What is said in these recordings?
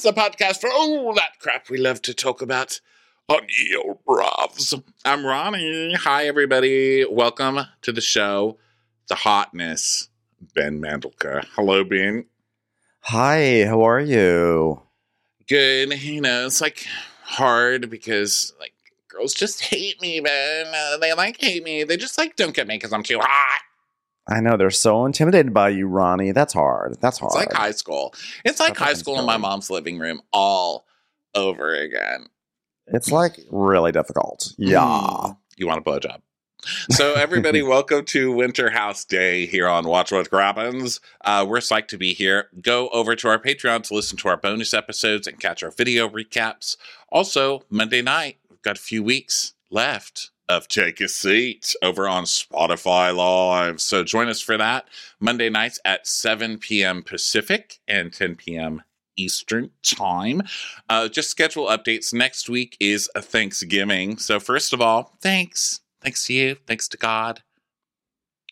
Crappens, a podcast for all that crap we love to talk about on your bravs. I'm Ronnie. Hi, everybody. Welcome to the show, The Hotness, Ben Mandelker. Hello, Ben. Hi, how are you? Good. You know, it's like hard because, like, girls just hate me, Ben. Uh, they like hate me. They just like don't get me because I'm too hot. I know they're so intimidated by you, Ronnie. That's hard. That's hard. It's like high school. It's like That's high school in my mom's living room all over again. It's like really difficult. Yeah. Mm. You want a blowjob. So, everybody, welcome to Winter House Day here on Watch What Crappens. Uh, we're psyched to be here. Go over to our Patreon to listen to our bonus episodes and catch our video recaps. Also, Monday night, we've got a few weeks left of Take a Seat over on Spotify Live. So, join us for that Monday nights at 7 p.m. Pacific and 10 p.m. Eastern time. Uh, just schedule updates. Next week is Thanksgiving. So, first of all, thanks. Thanks to you. Thanks to God.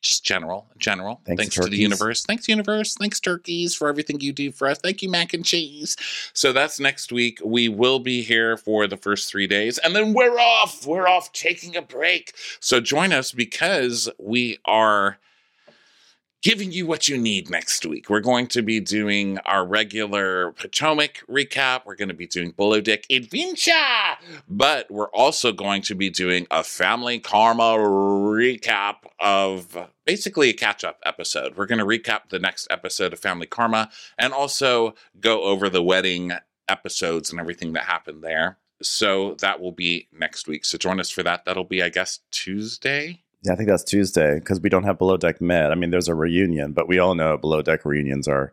Just general, general. Thanks, Thanks, to the universe. Thanks, universe. Thanks, turkeys, for everything you do for us. Thank you, mac and cheese. So that's next week. We will be here for the first three days, and then we're off. We're off taking a break. So join us because we are giving you what you need next week. We're going to be doing our regular Potomac recap. We're going to be doing Below Deck Adventure, but we're also going to be doing a Family Karma recap of basically a catch up episode. We're going to recap the next episode of Family Karma and also go over the wedding episodes and everything that happened there. So that will be next week. So join us for that. That'll be, I guess, Tuesday. Yeah, I think that's Tuesday because we don't have Below Deck Med. I mean, there's a reunion, but we all know Below Deck reunions are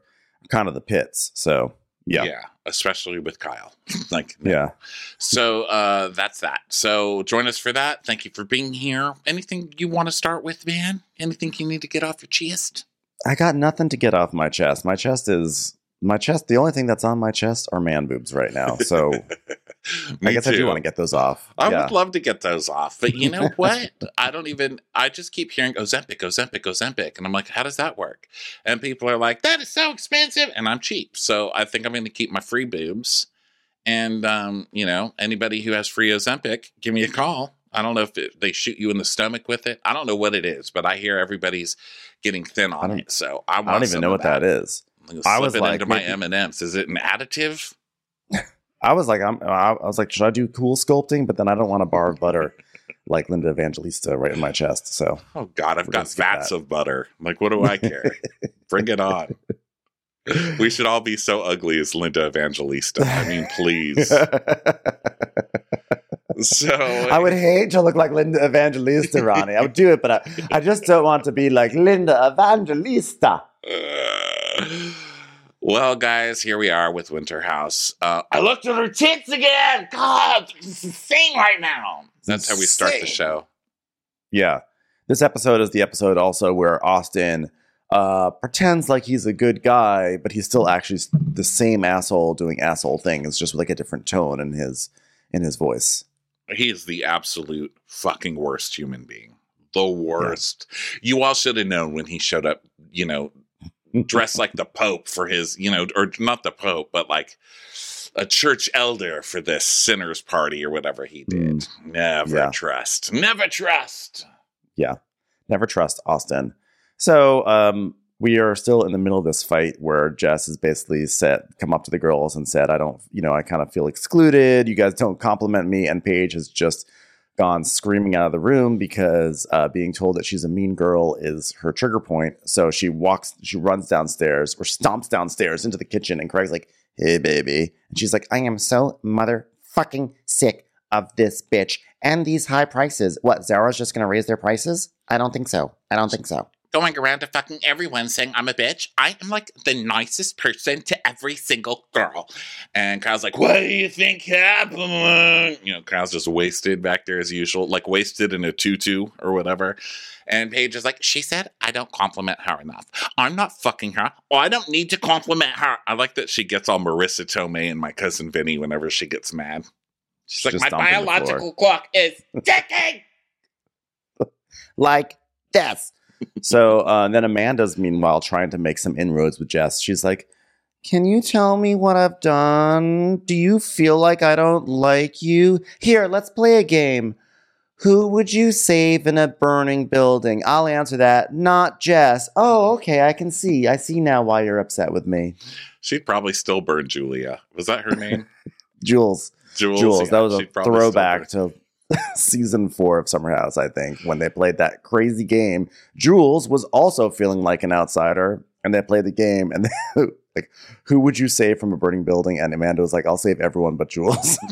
kind of the pits. So, yeah. Yeah, especially with Kyle. like, Yeah. So uh, that's that. So join us for that. Thank you for being here. Anything you want to start with, man? Anything you need to get off your chest? I got nothing to get off my chest. My chest is my chest. The only thing that's on my chest are man boobs right now. So I guess I do want to get those off. I yeah. would love to get those off, but you know what? I don't even. I just keep hearing Ozempic, Ozempic, Ozempic, and I'm like, how does that work? And people are like, that is so expensive, and I'm cheap, so I think I'm going to keep my free boobs. And um, you know, anybody who has free Ozempic, give me a call. I don't know if it, they shoot you in the stomach with it. I don't know what it is, but I hear everybody's getting thin on it. So I, I don't even know what that is. I'm gonna I was it like, into my M and M's. Is it an additive? I was like, I'm, I was like, should I do cool sculpting? But then I don't want a bar of butter like Linda Evangelista right in my chest. So Oh God, I've got vats of butter. Like, what do I care? Bring it on. We should all be so ugly as Linda Evangelista. I mean, please. So I would hate to look like Linda Evangelista, Ronnie. I would do it, but I, I just don't want to be like Linda Evangelista. Uh, well, guys, here we are with Winter House. Uh, I looked at her tits again. God, it's insane right now. That's how we start the show. Yeah. This episode is the episode also where Austen uh, pretends like he's a good guy, but he's still actually the same asshole doing asshole things, just with like a different tone in his in his voice. He is the absolute fucking worst human being. The worst. You all should have known when he showed up, you know, dressed like the Pope for his, you know, or not the Pope, but like a church elder for this sinner's party or whatever he did. Never Yeah. trust. Never trust. Yeah. Never trust Austen. So um, we are still in the middle of this fight where Jess has basically said, come up to the girls and said, I don't, you know, I kind of feel excluded. You guys don't compliment me. And Paige has just gone screaming out of the room because uh, being told that she's a mean girl is her trigger point. So she walks, she runs downstairs or stomps downstairs into the kitchen. And Craig's like, hey, baby. And she's like, I am so motherfucking sick of this bitch and these high prices. What, Zara's just going to raise their prices? I don't think so. I don't think so. Going around to fucking everyone saying I'm a bitch. I am like the nicest person to every single girl. And Kyle's like, What do you think happened? You know, Kyle's just wasted back there as usual, like wasted in a tutu or whatever. And Paige is like, She said I don't compliment her enough. I'm not fucking her. Oh, I don't need to compliment her. I like that she gets all Marisa Tomei and my cousin Vinny whenever she gets mad. She's like, My stomping the floor." biological clock is ticking. like this. So uh, then Amanda's meanwhile trying to make some inroads with Jess. She's like, Can you tell me what I've done? Do you feel like I don't like you? Here, let's play a game. Who would you save in a burning building? I'll answer that. Not Jess. Oh, okay. I can see. I see now why you're upset with me. She'd probably still burn Julia. Was that her name? Jules. Jules. Jules. yeah, that was a she'd probably still throwback to season four of Summer House, I think, when they played that crazy game. Jules was also feeling like an outsider, and they played the game, and they, like, who would you save from a burning building? And Amanda was like, I'll save everyone but Jules.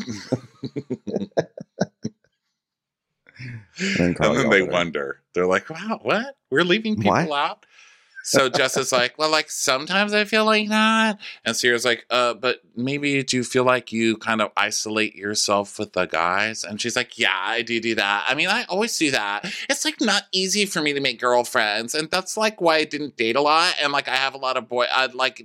and then, and then they her. wonder. They're like, "Wow, what? We're leaving people What? out." So Jess is like, "Well, like sometimes I feel like that," and Ciara's like, "Uh, but maybe do you feel like you kind of isolate yourself with the guys?" And she's like, "Yeah, I do do that. I mean, I always do that. It's like not easy for me to make girlfriends, and that's like why I didn't date a lot, and like I have a lot of boy, I like."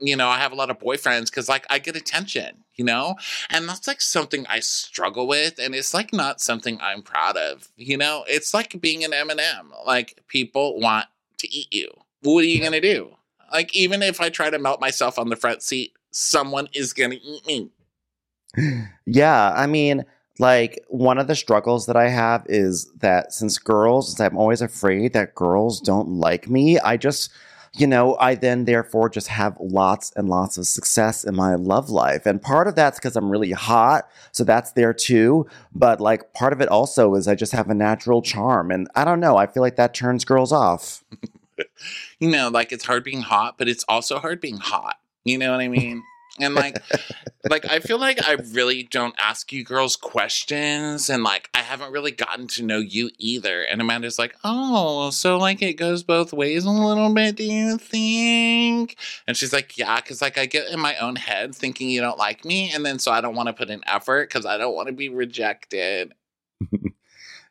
You know, I have a lot of boyfriends because, like, I get attention, you know? And that's like something I struggle with, and it's like not something I'm proud of. You know, it's like being an M&M. Like people want to eat you. What are you gonna do? Like even if I try to melt myself on the front seat, someone is gonna eat me. Yeah, I mean, like one of the struggles that I have is that since girls, since I'm always afraid that girls don't like me, I just, you know, I then therefore just have lots and lots of success in my love life. And part of that's because I'm really hot. So that's there too. But like part of it also is I just have a natural charm. And I don't know, I feel like that turns girls off. You know, like it's hard being hot, but it's also hard being hot. You know what I mean? And like, like I feel like I really don't ask you girls questions, and like I haven't really gotten to know you either. And Amanda's like, "Oh, so like it goes both ways a little bit, do you think?" And she's like, "Yeah, because like I get in my own head thinking you don't like me, and then so I don't want to put in effort because I don't want to be rejected."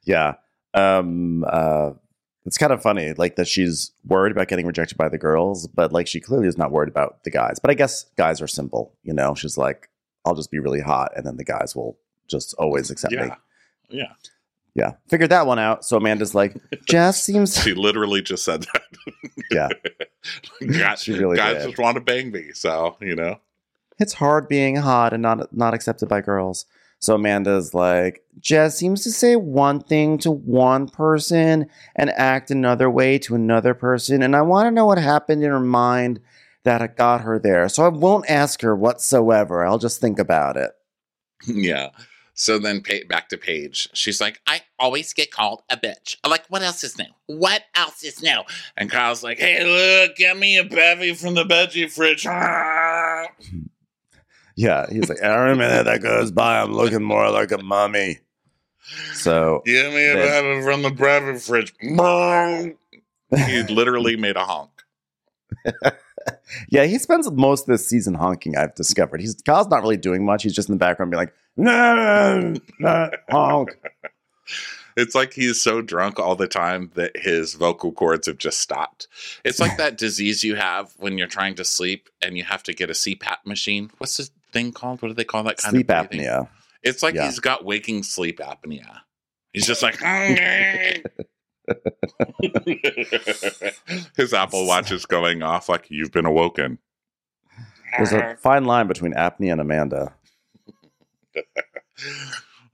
Yeah. Um uh it's kind of funny like that she's worried about getting rejected by the girls, but like she clearly is not worried about the guys. But I guess guys are simple, you know. She's like I'll just be really hot and then the guys will just always accept me. Yeah, yeah. Yeah. Figured that one out. So Amanda's like, Jess seems She literally just said that. Yeah. guys, She really guys did. just want to bang me, so you know. it's hard being hot and not not accepted by girls. So Amanda's like, Jess seems to say one thing to one person and act another way to another person, and I want to know what happened in her mind that got her there. So I won't ask her whatsoever. I'll just think about it. Yeah. So then back to Paige. She's like, I always get called a bitch. I'm like, what else is new? What else is new? And Kyle's like, hey, look, get me a bevy from the veggie fridge. Yeah, he's like, every minute that goes by, I'm looking more like a mummy. So Get me a bevy from the bevy fridge. he literally made a honk. Yeah, he spends most of this season honking. I've discovered he's Kyle's not really doing much. He's just in the background, being like, "No, no, honk." It's like he's so drunk all the time that his vocal cords have just stopped. It's like that disease you have when you're trying to sleep and you have to get a CPAP machine. What's this thing called? What do they call that kind Sleep of breathing? apnea. It's like Yeah. he's got waking sleep apnea. He's just like his Apple Watch is going off like you've been awoken. There's a fine line between apnea and Amanda.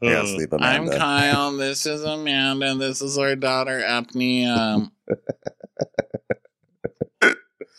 Yeah, sleep I'm Kyle. This is Amanda. This is our daughter Apnea.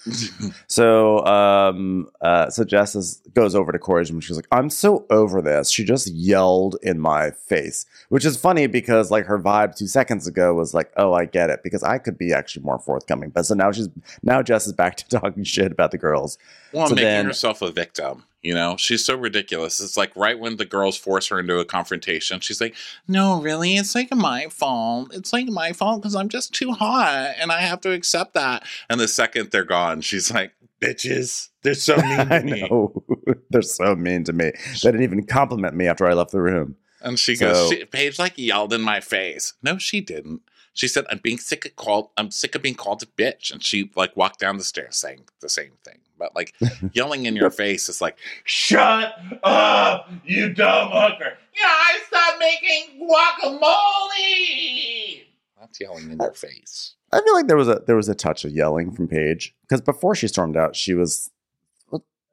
So, um, uh, so Jess is, goes over to Corey's room. She's like, "I'm so over this." She just yelled in my face, which is funny because like her vibe two seconds ago was like, "Oh, I get it," because I could be actually more forthcoming. But so now she's now Jess is back to talking shit about the girls. Well, So making then- herself a victim. You know, she's so ridiculous. It's like right when the girls force her into a confrontation, she's like, "No, really, it's like my fault. It's like my fault because I'm just too hot, and I have to accept that." And the second they're gone, she's like, "Bitches, they're so mean I to me." know they're so mean to me. They didn't even compliment me after I left the room. And she So- goes, she, Paige like yelled in my face. No, she didn't. She said, "I'm being sick of called. I'm sick of being called a bitch." And she like walked down the stairs saying the same thing. But like yelling in your face is like, "Shut up, you dumb hooker!" Yeah, I stopped making guacamole. That's yelling in your face. I feel like there was a there was a touch of yelling from Paige because before she stormed out, she was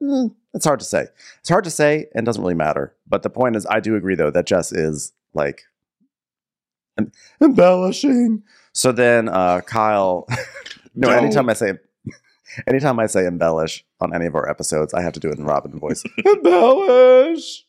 mm, it's hard to say. It's hard to say and doesn't really matter. But the point is, I do agree though that Jess is like em- embellishing. So then uh, Kyle, no, Don't. anytime I say, anytime I say embellish on any of our episodes, I have to do it in Robin voice. embellish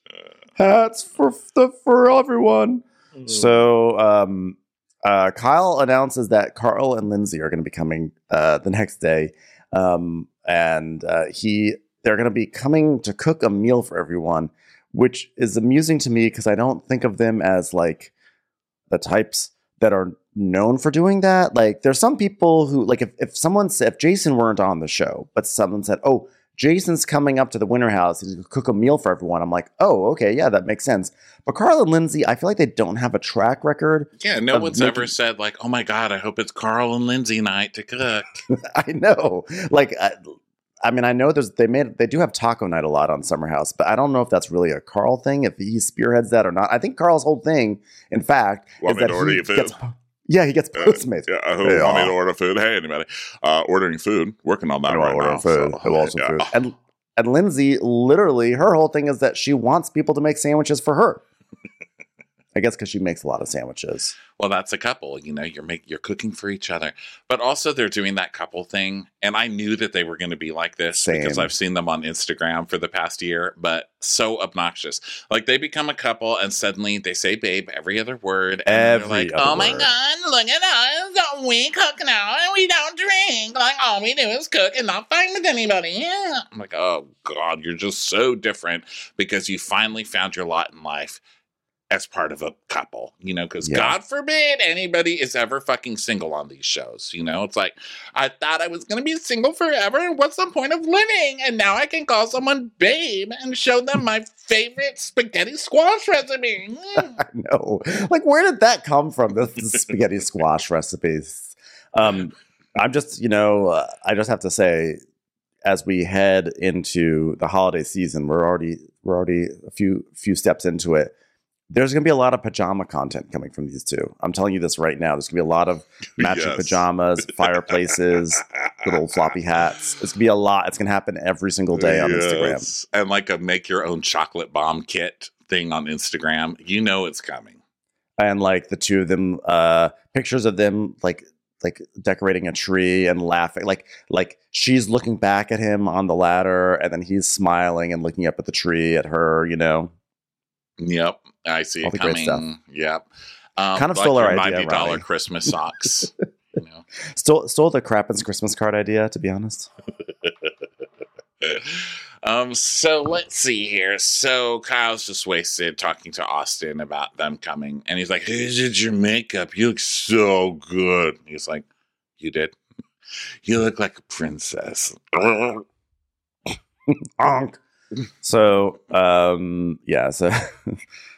hats for the for everyone. So um, uh, Kyle announces that Carl and Lindsay are going to be coming uh, the next day, um, and uh, he they're going to be coming to cook a meal for everyone, which is amusing to me because I don't think of them as like the types that are known for doing that. Like there's some people who like if if someone said if Jason weren't on the show, but someone said, "Oh." Jason's coming up to the winter house to cook a meal for everyone. I'm like, oh, okay, yeah, that makes sense. But Carl and Lindsay, I feel like they don't have a track record. Yeah, no one's making- ever said like, "Oh my god, I hope it's Carl and Lindsay night to cook." I know. Like, I, I mean, I know there's they made they do have taco night a lot on Summer House, but I don't know if that's really a Carl thing. If he spearheads that or not. I think Carl's whole thing, in fact, Want is that he food? Yeah, he gets Uh, Postmates. Yeah, I hope Yeah. want me to order food. Hey, anybody? Uh, ordering food. Working on that right now. food. so, Who also yeah. food. And and Lindsay, literally, her whole thing is that she wants people to make sandwiches for her. I guess because she makes a lot of sandwiches. Well, that's a couple. You know, you're make you're cooking for each other, but also they're doing that couple thing. And I knew that they were going to be like this because I've seen them on Instagram for the past year. But so obnoxious. Like they become a couple, and suddenly they say "babe" every other word. And Every like, "Oh my word. god, look at us! We cook now, and we don't drink. Like all we do is cook and not fight with anybody." Yeah. I'm like, "Oh god, you're just so different because you finally found your lot in life." As part of a couple, you know, because Yeah. God forbid anybody is ever fucking single on these shows. You know, it's like, I thought I was going to be single forever. What's the point of living? And now I can call someone babe and show them my favorite spaghetti squash recipe. Mm. I know. Like, where did that come from? This, this spaghetti squash recipes. Um, I'm just, you know, uh, I just have to say, as we head into the holiday season, we're already we're already a few few steps into it. There's going to be a lot of pajama content coming from these two. I'm telling you this right now. There's going to be a lot of matching Yes. pajamas, fireplaces, little floppy hats. It's going to be a lot. It's going to happen every single day on Instagram. And like a make your own chocolate bomb kit thing on Instagram. You know it's coming. and like the two of them uh pictures of them like like decorating a tree and laughing like like she's looking back at him on the ladder and then he's smiling and looking up at the tree at her you know Yep, I see All it coming. Yep, um, Kind of stole our idea, dollar Christmas socks. you know, stole stole the Crappens Christmas card idea to be honest um. So let's see here. So Kyle's just wasted talking to Austen about them coming, and he's like, "Who did your makeup? You look so good." He's like, "You did." You look like a princess. So um yeah so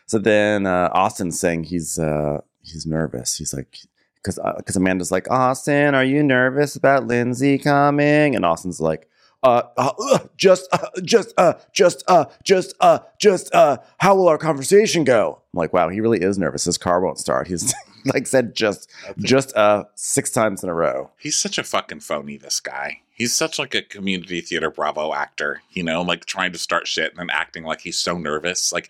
so then uh austen's saying he's uh he's nervous. He's like because because amanda's like austen are you nervous about lindsay coming? And austen's like uh, uh just uh, just uh just uh just uh just uh how will our conversation go? I'm like wow he really is nervous. His car won't start. He's like said just just uh six times in a row. He's such a fucking phony, this guy. He's such like a community theater bravo actor, you know, like trying to start shit and then acting like he's so nervous. Like,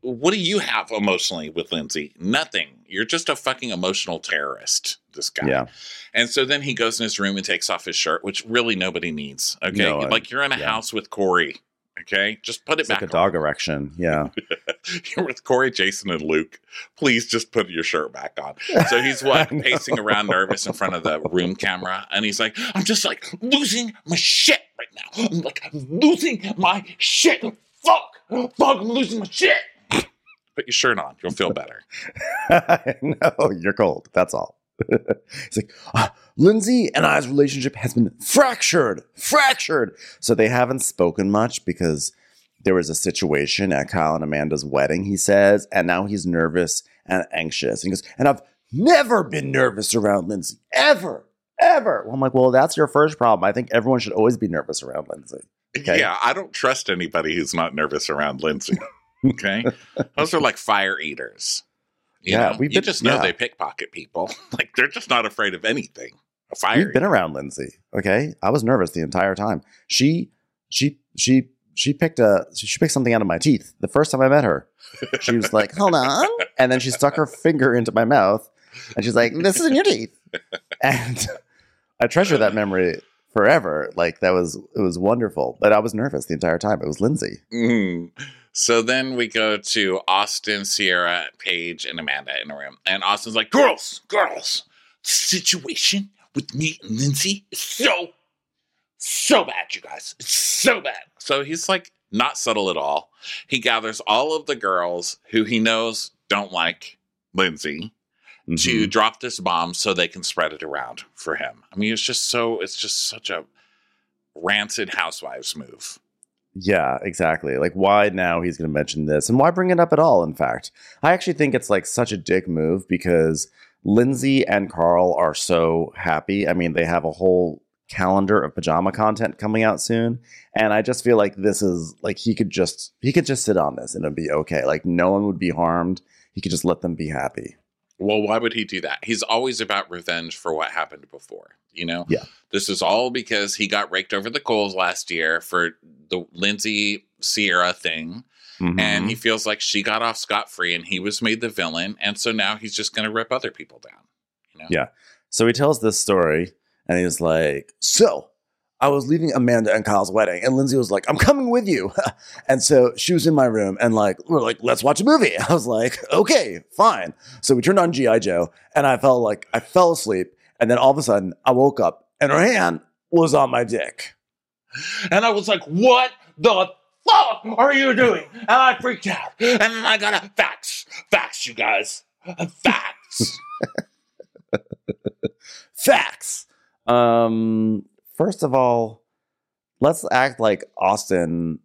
what do you have emotionally with Lindsay? Nothing. You're just a fucking emotional terrorist, this guy. yeah And so then he goes in his room and takes off his shirt, which really nobody needs. Okay. No, I- like you're in a yeah. house with Corey. Okay. Just put it it's like back a dog erection yeah you're with Corey, Jason, and Luke. Please just put your shirt back on. So he's what pacing around nervous in front of the room camera, and he's like, "I'm just like losing my shit right now. I'm like I'm losing my shit. Fuck, fuck, I'm losing my shit." Put your shirt on. You'll feel better. no, you're cold. That's all. He's like, ah, Lindsay and I's relationship has been fractured, fractured. So they haven't spoken much because there was a situation at Kyle and Amanda's wedding, he says, and now he's nervous and anxious. And he goes, and I've never been nervous around Lindsay, ever, ever. Well, I'm like, well, that's your first problem. I think everyone should always be nervous around Lindsay. Okay. Yeah, I don't trust anybody who's not nervous around Lindsay. Okay, those are like fire eaters. You Yeah, know? we've you just know yeah. they pickpocket people. Like they're just not afraid of anything. A fire We've been around Lindsay. Okay. I was nervous the entire time. She she she she picked a she picked something out of my teeth the first time I met her. She was like, "Hold on," and then she stuck her finger into my mouth, and she's like, "This is in your teeth." And I treasure that memory forever. Like that was it was wonderful, but I was nervous the entire time. It was Lindsay. Mhm. So then we go to Austen, Ciara, Paige, and Amanda in a room. And Austen's like, Girls, girls, situation with me and Lindsay is so, so bad, you guys. It's so bad. So he's like, not subtle at all. He gathers all of the girls who he knows don't like Lindsay to Mhm. drop this bomb so they can spread it around for him. I mean, it's just so, it's just such a rancid housewives move. Yeah, exactly. Like, why now he's going to mention this and why bring it up at all? In fact, I actually think it's like such a dick move because Lindsay and Carl are so happy. I mean, they have a whole calendar of pajama content coming out soon. And I just feel like this is like he could just he could just sit on this and it'd be okay. Like no one would be harmed. He could just let them be happy. Well, why would he do that? He's always about revenge for what happened before, you know? Yeah. This is all because he got raked over the coals last year for the Lindsay Ciara thing. Mhm. And he feels like she got off scot free and he was made the villain. And so now he's just going to rip other people down. You know? Yeah. So he tells this story and he's like, So I was leaving Amanda and Kyle's wedding, and Lindsay was like, I'm coming with you. and so she was in my room and like, we're like, let's watch a movie. I was like, okay, fine. So we turned on G.I. Joe and I felt like I fell asleep. And then all of a sudden I woke up and her hand was on my dick. And I was like, what the fuck are you doing? And I freaked out. And I got a facts. Facts, you guys. Facts. Facts. Um, first of all, let's act like Austen.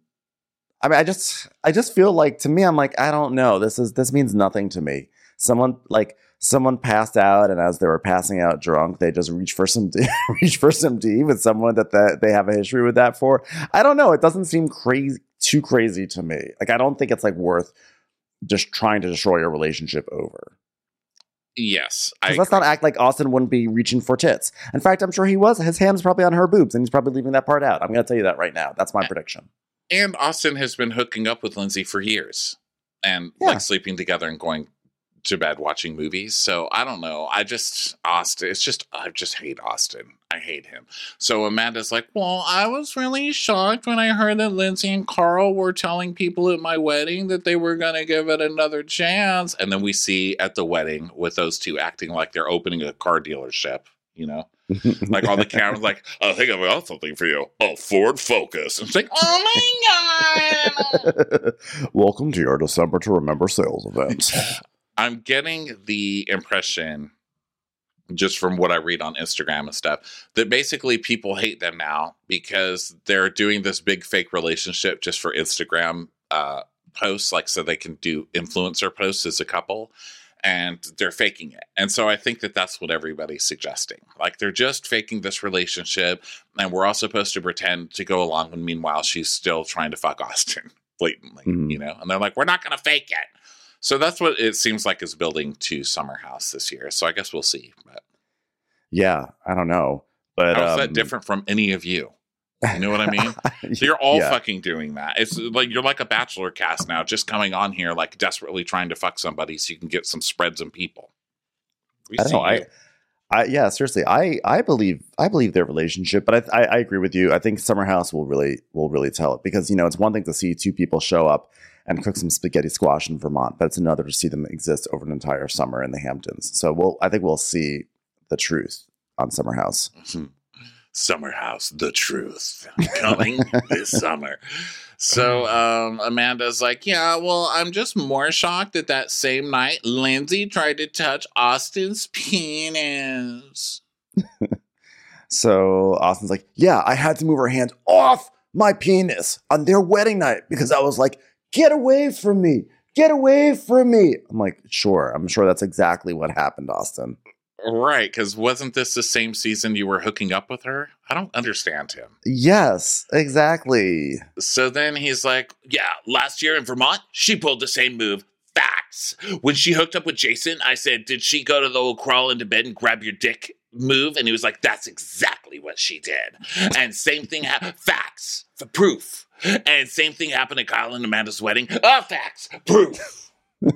I mean, I just, I just feel like to me, I'm like, I don't know. This is, this means nothing to me. Someone like someone passed out, and as they were passing out drunk, they just reach for some, D, reach for some D with someone that that they have a history with that for. I don't know. It doesn't seem crazy, too crazy to me. Like, I don't think it's like worth just trying to destroy a relationship over. Yes. Because let's not act like Austen wouldn't be reaching for tits. In fact, I'm sure he was. His hand's probably on her boobs, and he's probably leaving that part out. I'm going to tell you that right now. That's my prediction. And Austen has been hooking up with Lindsay for years and Yeah. like sleeping together and going to bed watching movies. So I don't know. I just, Austen, it's just, I just hate Austen. I hate him. So Amanda's like, well, I was really shocked when I heard that Lindsay and Carl were telling people at my wedding that they were going to give it another chance. And then we see at the wedding with those two acting like they're opening a car dealership, you know? Like all the cameras, like, I think I've got something for you. Oh, Ford Focus. And it's like, oh my God. Welcome to your December to Remember sales event. I'm getting the impression, just from what I read on Instagram and stuff, that basically people hate them now because they're doing this big fake relationship just for Instagram uh, posts, like so they can do influencer posts as a couple. And they're faking it. And so I think that that's what everybody's suggesting. Like they're just faking this relationship. And we're all supposed to pretend to go along when meanwhile she's still trying to fuck Austen blatantly, Mhm. you know? And they're like, we're not going to fake it. So that's what it seems like is building to Summer House this year. So I guess we'll see. But yeah, I don't know. But how is um, that different from any of you? You know what I mean? So you're all Yeah. fucking doing that. It's like you're like a bachelor cast now, just coming on here like desperately trying to fuck somebody so you can get some spreads and people. We I don't know. I. I, yeah, seriously, I, I believe, I believe their relationship, but I, I, I agree with you. I think Summer House will really, will really tell it because you know it's one thing to see two people show up and cook some spaghetti squash in Vermont, but it's another to see them exist over an entire summer in the Hamptons. So we'll, I think we'll see the truth on Summer House. Summer House, the truth coming this summer. So um, Amanda's like, yeah, well, I'm just more shocked that that same night Lindsay tried to touch Austen's penis. So Austen's like, yeah, I had to move her hand off my penis on their wedding night because I was like, get away from me. Get away from me. I'm like, sure. I'm sure that's exactly what happened, Austen. Right, because wasn't this the same season you were hooking up with her? I don't understand him. Yes, exactly. So then he's like, Yeah, last year in Vermont, she pulled the same move. Facts. When she hooked up with Jason, I said, Did she go to the old crawl into bed and grab your dick move? And he was like, That's exactly what she did. And same thing happened. Facts. for proof. And same thing happened at Kyle and Amanda's wedding. Ah, facts, proof.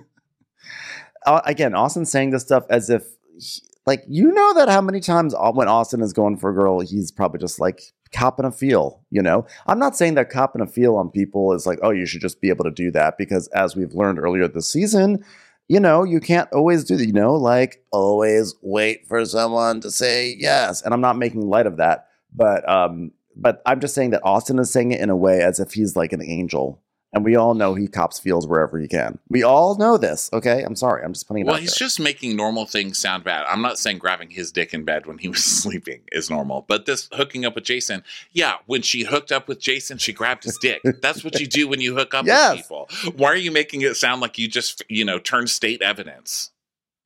uh, again, Austen's saying this stuff as if, he- like, you know that how many times when Austen is going for a girl, he's probably just like copping a feel. You know, I'm not saying that copping a feel on people is like, oh, you should just be able to do that because as we've learned earlier this season, you know, you can't always do that. You know, like always wait for someone to say yes. And I'm not making light of that, but um, but I'm just saying that Austen is saying it in a way as if he's like an angel. And we all know he cops feels wherever he can. We all know this. Okay, I'm sorry. I'm just putting it Well, he's there. just making normal things sound bad. I'm not saying grabbing his dick in bed when he was sleeping is normal, but this hooking up with Jason, yeah, when she hooked up with Jason, she grabbed his dick. That's what you do when you hook up Yes. with people. Why are you making it sound like you just, you know, turn state evidence?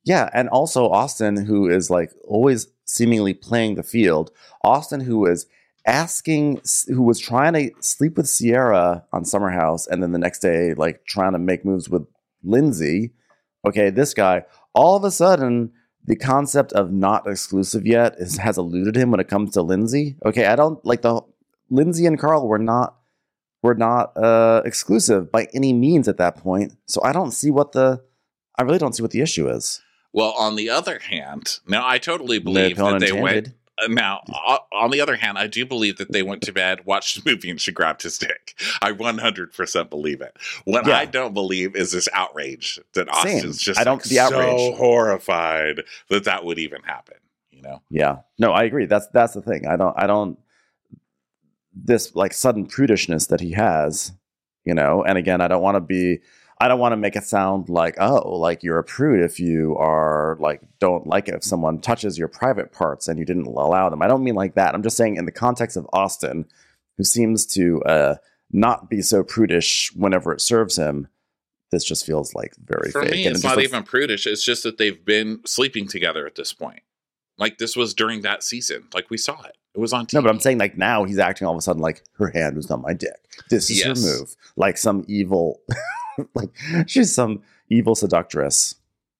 Yeah, and also Austen, who is like always seemingly playing the field. Austen, who is asking, who was trying to sleep with Ciara on Summer House, and then the next day, like trying to make moves with Lindsay. Okay, this guy, all of a sudden, the concept of not exclusive yet is, has eluded him when it comes to Lindsay. Okay, I don't like the Lindsay and Carl were not were not uh, exclusive by any means at that point. So I don't see what the I really don't see what the issue is. Well, on the other hand, now I totally believe that they went. Uh, Now, on the other hand, I do believe that they went to bed, watched the movie, and she grabbed his dick. I 100% believe it. What Yeah. I don't believe is this outrage that Same. Austen's just I don't- like, the outrage. so horrified that that would even happen. You know? Yeah. No, I agree. That's that's the thing. I don't I don't this like sudden prudishness that he has, you know, and again, I don't want to be I don't want to make it sound like, oh, like you're a prude if you are like don't like it if someone touches your private parts and you didn't allow them. I don't mean like that. I'm just saying in the context of Austen, who seems to uh not be so prudish whenever it serves him, this just feels like very For fake. me, And it's not looks- even prudish. It's just that they've been sleeping together at this point. Like this was during that season. Like we saw it. It was on TV. No, but I'm saying like now he's acting all of a sudden like her hand was on my dick. This is Yes. her move. Like some evil, like she's some evil seductress.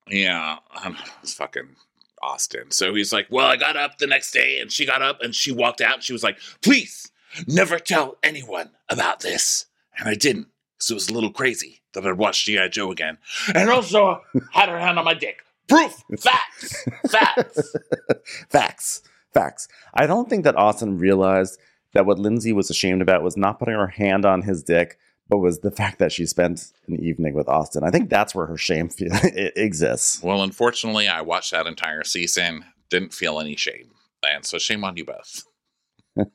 Yeah, um, it's fucking Austen. So he's like, "Well, I got up the next day, and she got up, and she walked out. And she was like, please, never tell anyone about this.' And I didn't, because it was a little crazy that I'd watched GI Joe again, and also had her hand on my dick. Proof, facts, facts. Facts. Facts. I don't think that Austen realized that what Lindsay was ashamed about was not putting her hand on his dick, was the fact that she spent an evening with Austen. I think that's where her shame feel it exists. Well, unfortunately, I watched that entire season, didn't feel any shame, and so shame on you both.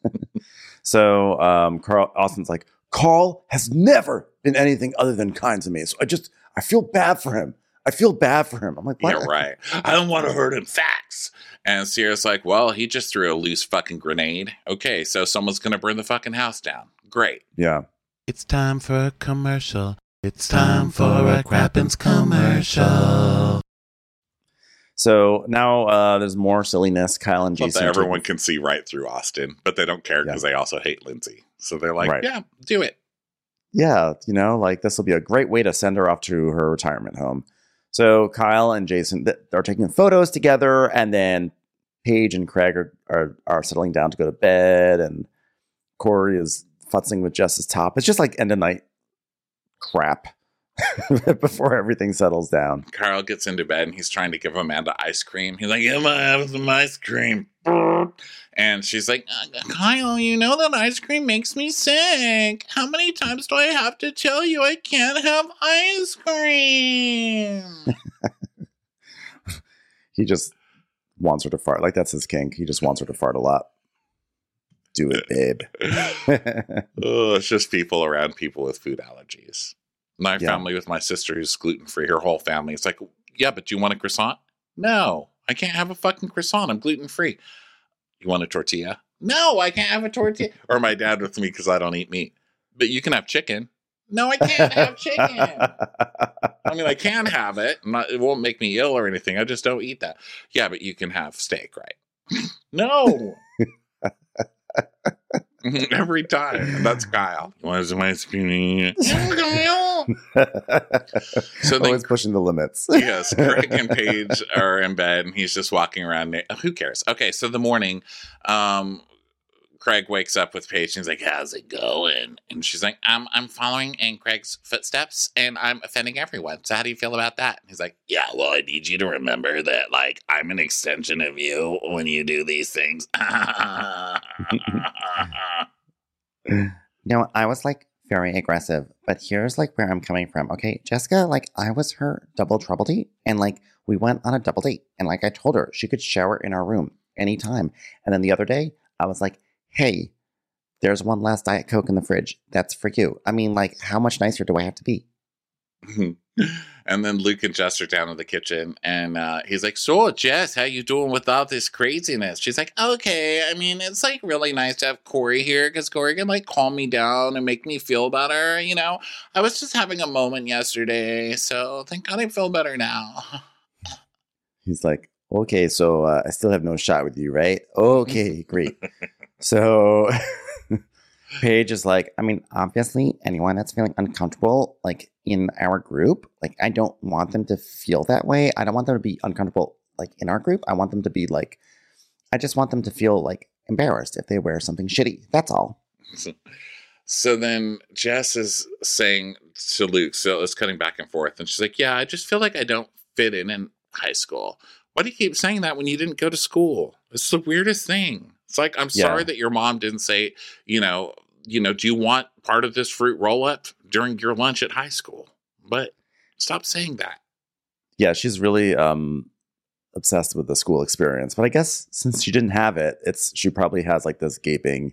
So um, Carl Austen's like, Carl has never been anything other than kind to me. So I just I feel bad for him. I feel bad for him. I'm like, what? Yeah, right. I don't want to hurt him. Facts. And Ciara's like, well, he just threw a loose fucking grenade. Okay, so someone's gonna burn the fucking house down. Great. Yeah. It's time for a commercial. It's time for a Crappens commercial. So now uh, there's more silliness. Kyle and Jason. that are everyone can see right through Austen, but they don't care because they also hate Lindsay. So they're like, Right. yeah, do it. yeah, you know, like this will be a great way to send her off to her retirement home. So Kyle and Jason th- are taking photos together, and then Paige and Craig are, are are settling down to go to bed, and Corey is futzing with Jess's top. It's just like end of night crap before everything settles down. Carl gets into bed and he's trying to give Amanda ice cream. He's like, I'm have some ice cream. And she's like, "Uh, Kyle, you know that ice cream makes me sick. How many times do I have to tell you I can't have ice cream? He just wants her to fart. Like that's his kink. He just wants her to fart a lot. Do it, babe. oh, it's just people around people with food allergies. My Yeah. family with my sister who's gluten free, her whole family. It's like, yeah, but do you want a croissant? No, I can't have a fucking croissant. I'm gluten free. You want a tortilla? No, I can't have a tortilla. or my dad with me because I don't eat meat. But you can have chicken. No, I can't have chicken. I mean, I can have it. Not, it won't make me ill or anything. I just don't eat that. Yeah, but you can have steak, right? no. Every time. That's Kyle. You want some ice cream? so then, Always pushing the limits. yes, Craig and Paige are in bed and he's just walking around. Who cares? Okay, so the morning, um, Craig wakes up with Paige and he's like, How's it going? And she's like, um, I'm following in Craig's footsteps and I'm offending everyone. So how do you feel about that? And he's like, Yeah, well, I need you to remember that like I'm an extension of you when you do these things. No, I was like very aggressive, but here's like where I'm coming from. Okay, Jessica, like I was her double trouble date, and like we went on a double date, and like I told her she could shower in our room anytime. And then the other day, I was like, hey, there's one last Diet Coke in the fridge. That's for you. I mean, like, how much nicer do I have to be? and then Luke and Jess are down in the kitchen, and uh, he's like, "So, Jess, how you doing with all this craziness?" She's like, "Okay. I mean, it's like really nice to have Corey here because Corey can like calm me down and make me feel better. You know, I was just having a moment yesterday, so thank God I feel better now." He's like, okay, so uh, I still have no shot with you, right? Okay, great. So Paige is like, I mean, obviously, anyone that's feeling uncomfortable, like in our group, like I don't want them to feel that way. I don't want them to be uncomfortable, like in our group. I want them to be like, I just want them to feel like embarrassed if they wear something shitty. That's all. So, so then Jess is saying to Luke, so it's cutting back and forth, and she's like, "Yeah, I just feel like I don't fit in in high school. Why do you keep saying that when you didn't go to school? It's the weirdest thing. It's like I'm Yeah. sorry that your mom didn't say, you know, you know, do you want part of this fruit roll up during your lunch at high school? But stop saying that. yeah, she's really um obsessed with the school experience. But I guess since she didn't have it, it's she probably has like this gaping,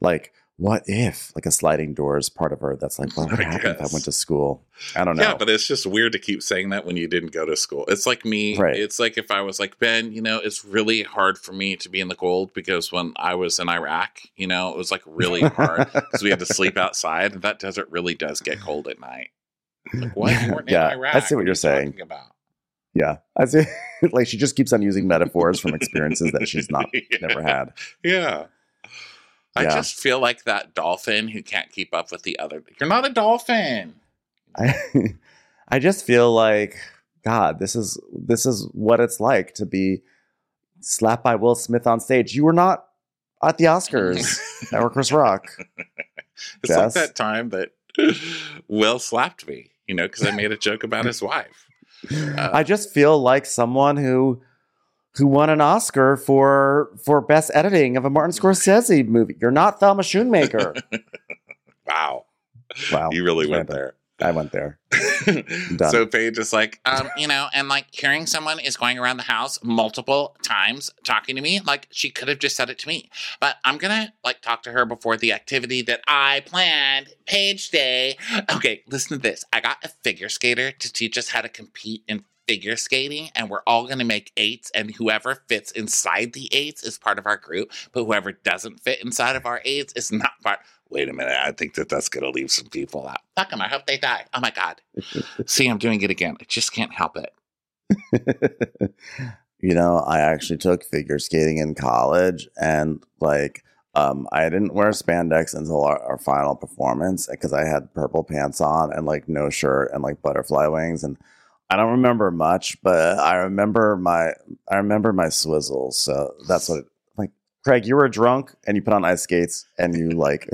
like, what if like a sliding doors part of her that's like, what would I happen if I went to school? I don't know. Yeah, but it's just weird to keep saying that when you didn't go to school. It's like me. Right. It's like if I was like, Ben, you know, it's really hard for me to be in the cold because when I was in Iraq, you know, it was like really hard because we had to sleep outside and that desert really does get cold at night. Like, what? Yeah, in Iraq. I see what you're you saying. About? yeah, I see. like she just keeps on using metaphors from experiences that she's not Yeah. never had. Yeah. I Yeah. just feel like that dolphin who can't keep up with the other. You're not a dolphin. I I just feel like God, this is this is what it's like to be slapped by Will Smith on stage. You were not at the Oscars or Chris Rock. It's Jess? like that time that Will slapped me, you know, because I made a joke about his wife. Uh, I just feel like someone who who won an Oscar for for best editing of a Martin Scorsese movie. You're not Thelma Schoonmaker. Wow. Wow, You really went there. I went there. So Paige is like, um, you know, and like hearing someone is going around the house multiple times talking to me, like she could have just said it to me. But I'm gonna like talk to her before the activity that I planned, Paige Day. Okay, listen to this. I got a figure skater to teach us how to compete in figure skating, and we're all gonna make eights, and whoever fits inside the eights is part of our group, but whoever doesn't fit inside of our eights is not part. Wait a minute, I think that that's gonna leave some people out. Fuck them, I hope they die. Oh my god. See, I'm doing it again. I just can't help it. you know, I actually took figure skating in college and like um I didn't wear spandex until our, our final performance because I had purple pants on and like no shirt and like butterfly wings and I don't remember much, but I remember my I remember my swizzle. So that's what like Craig, you were drunk and you put on ice skates and you like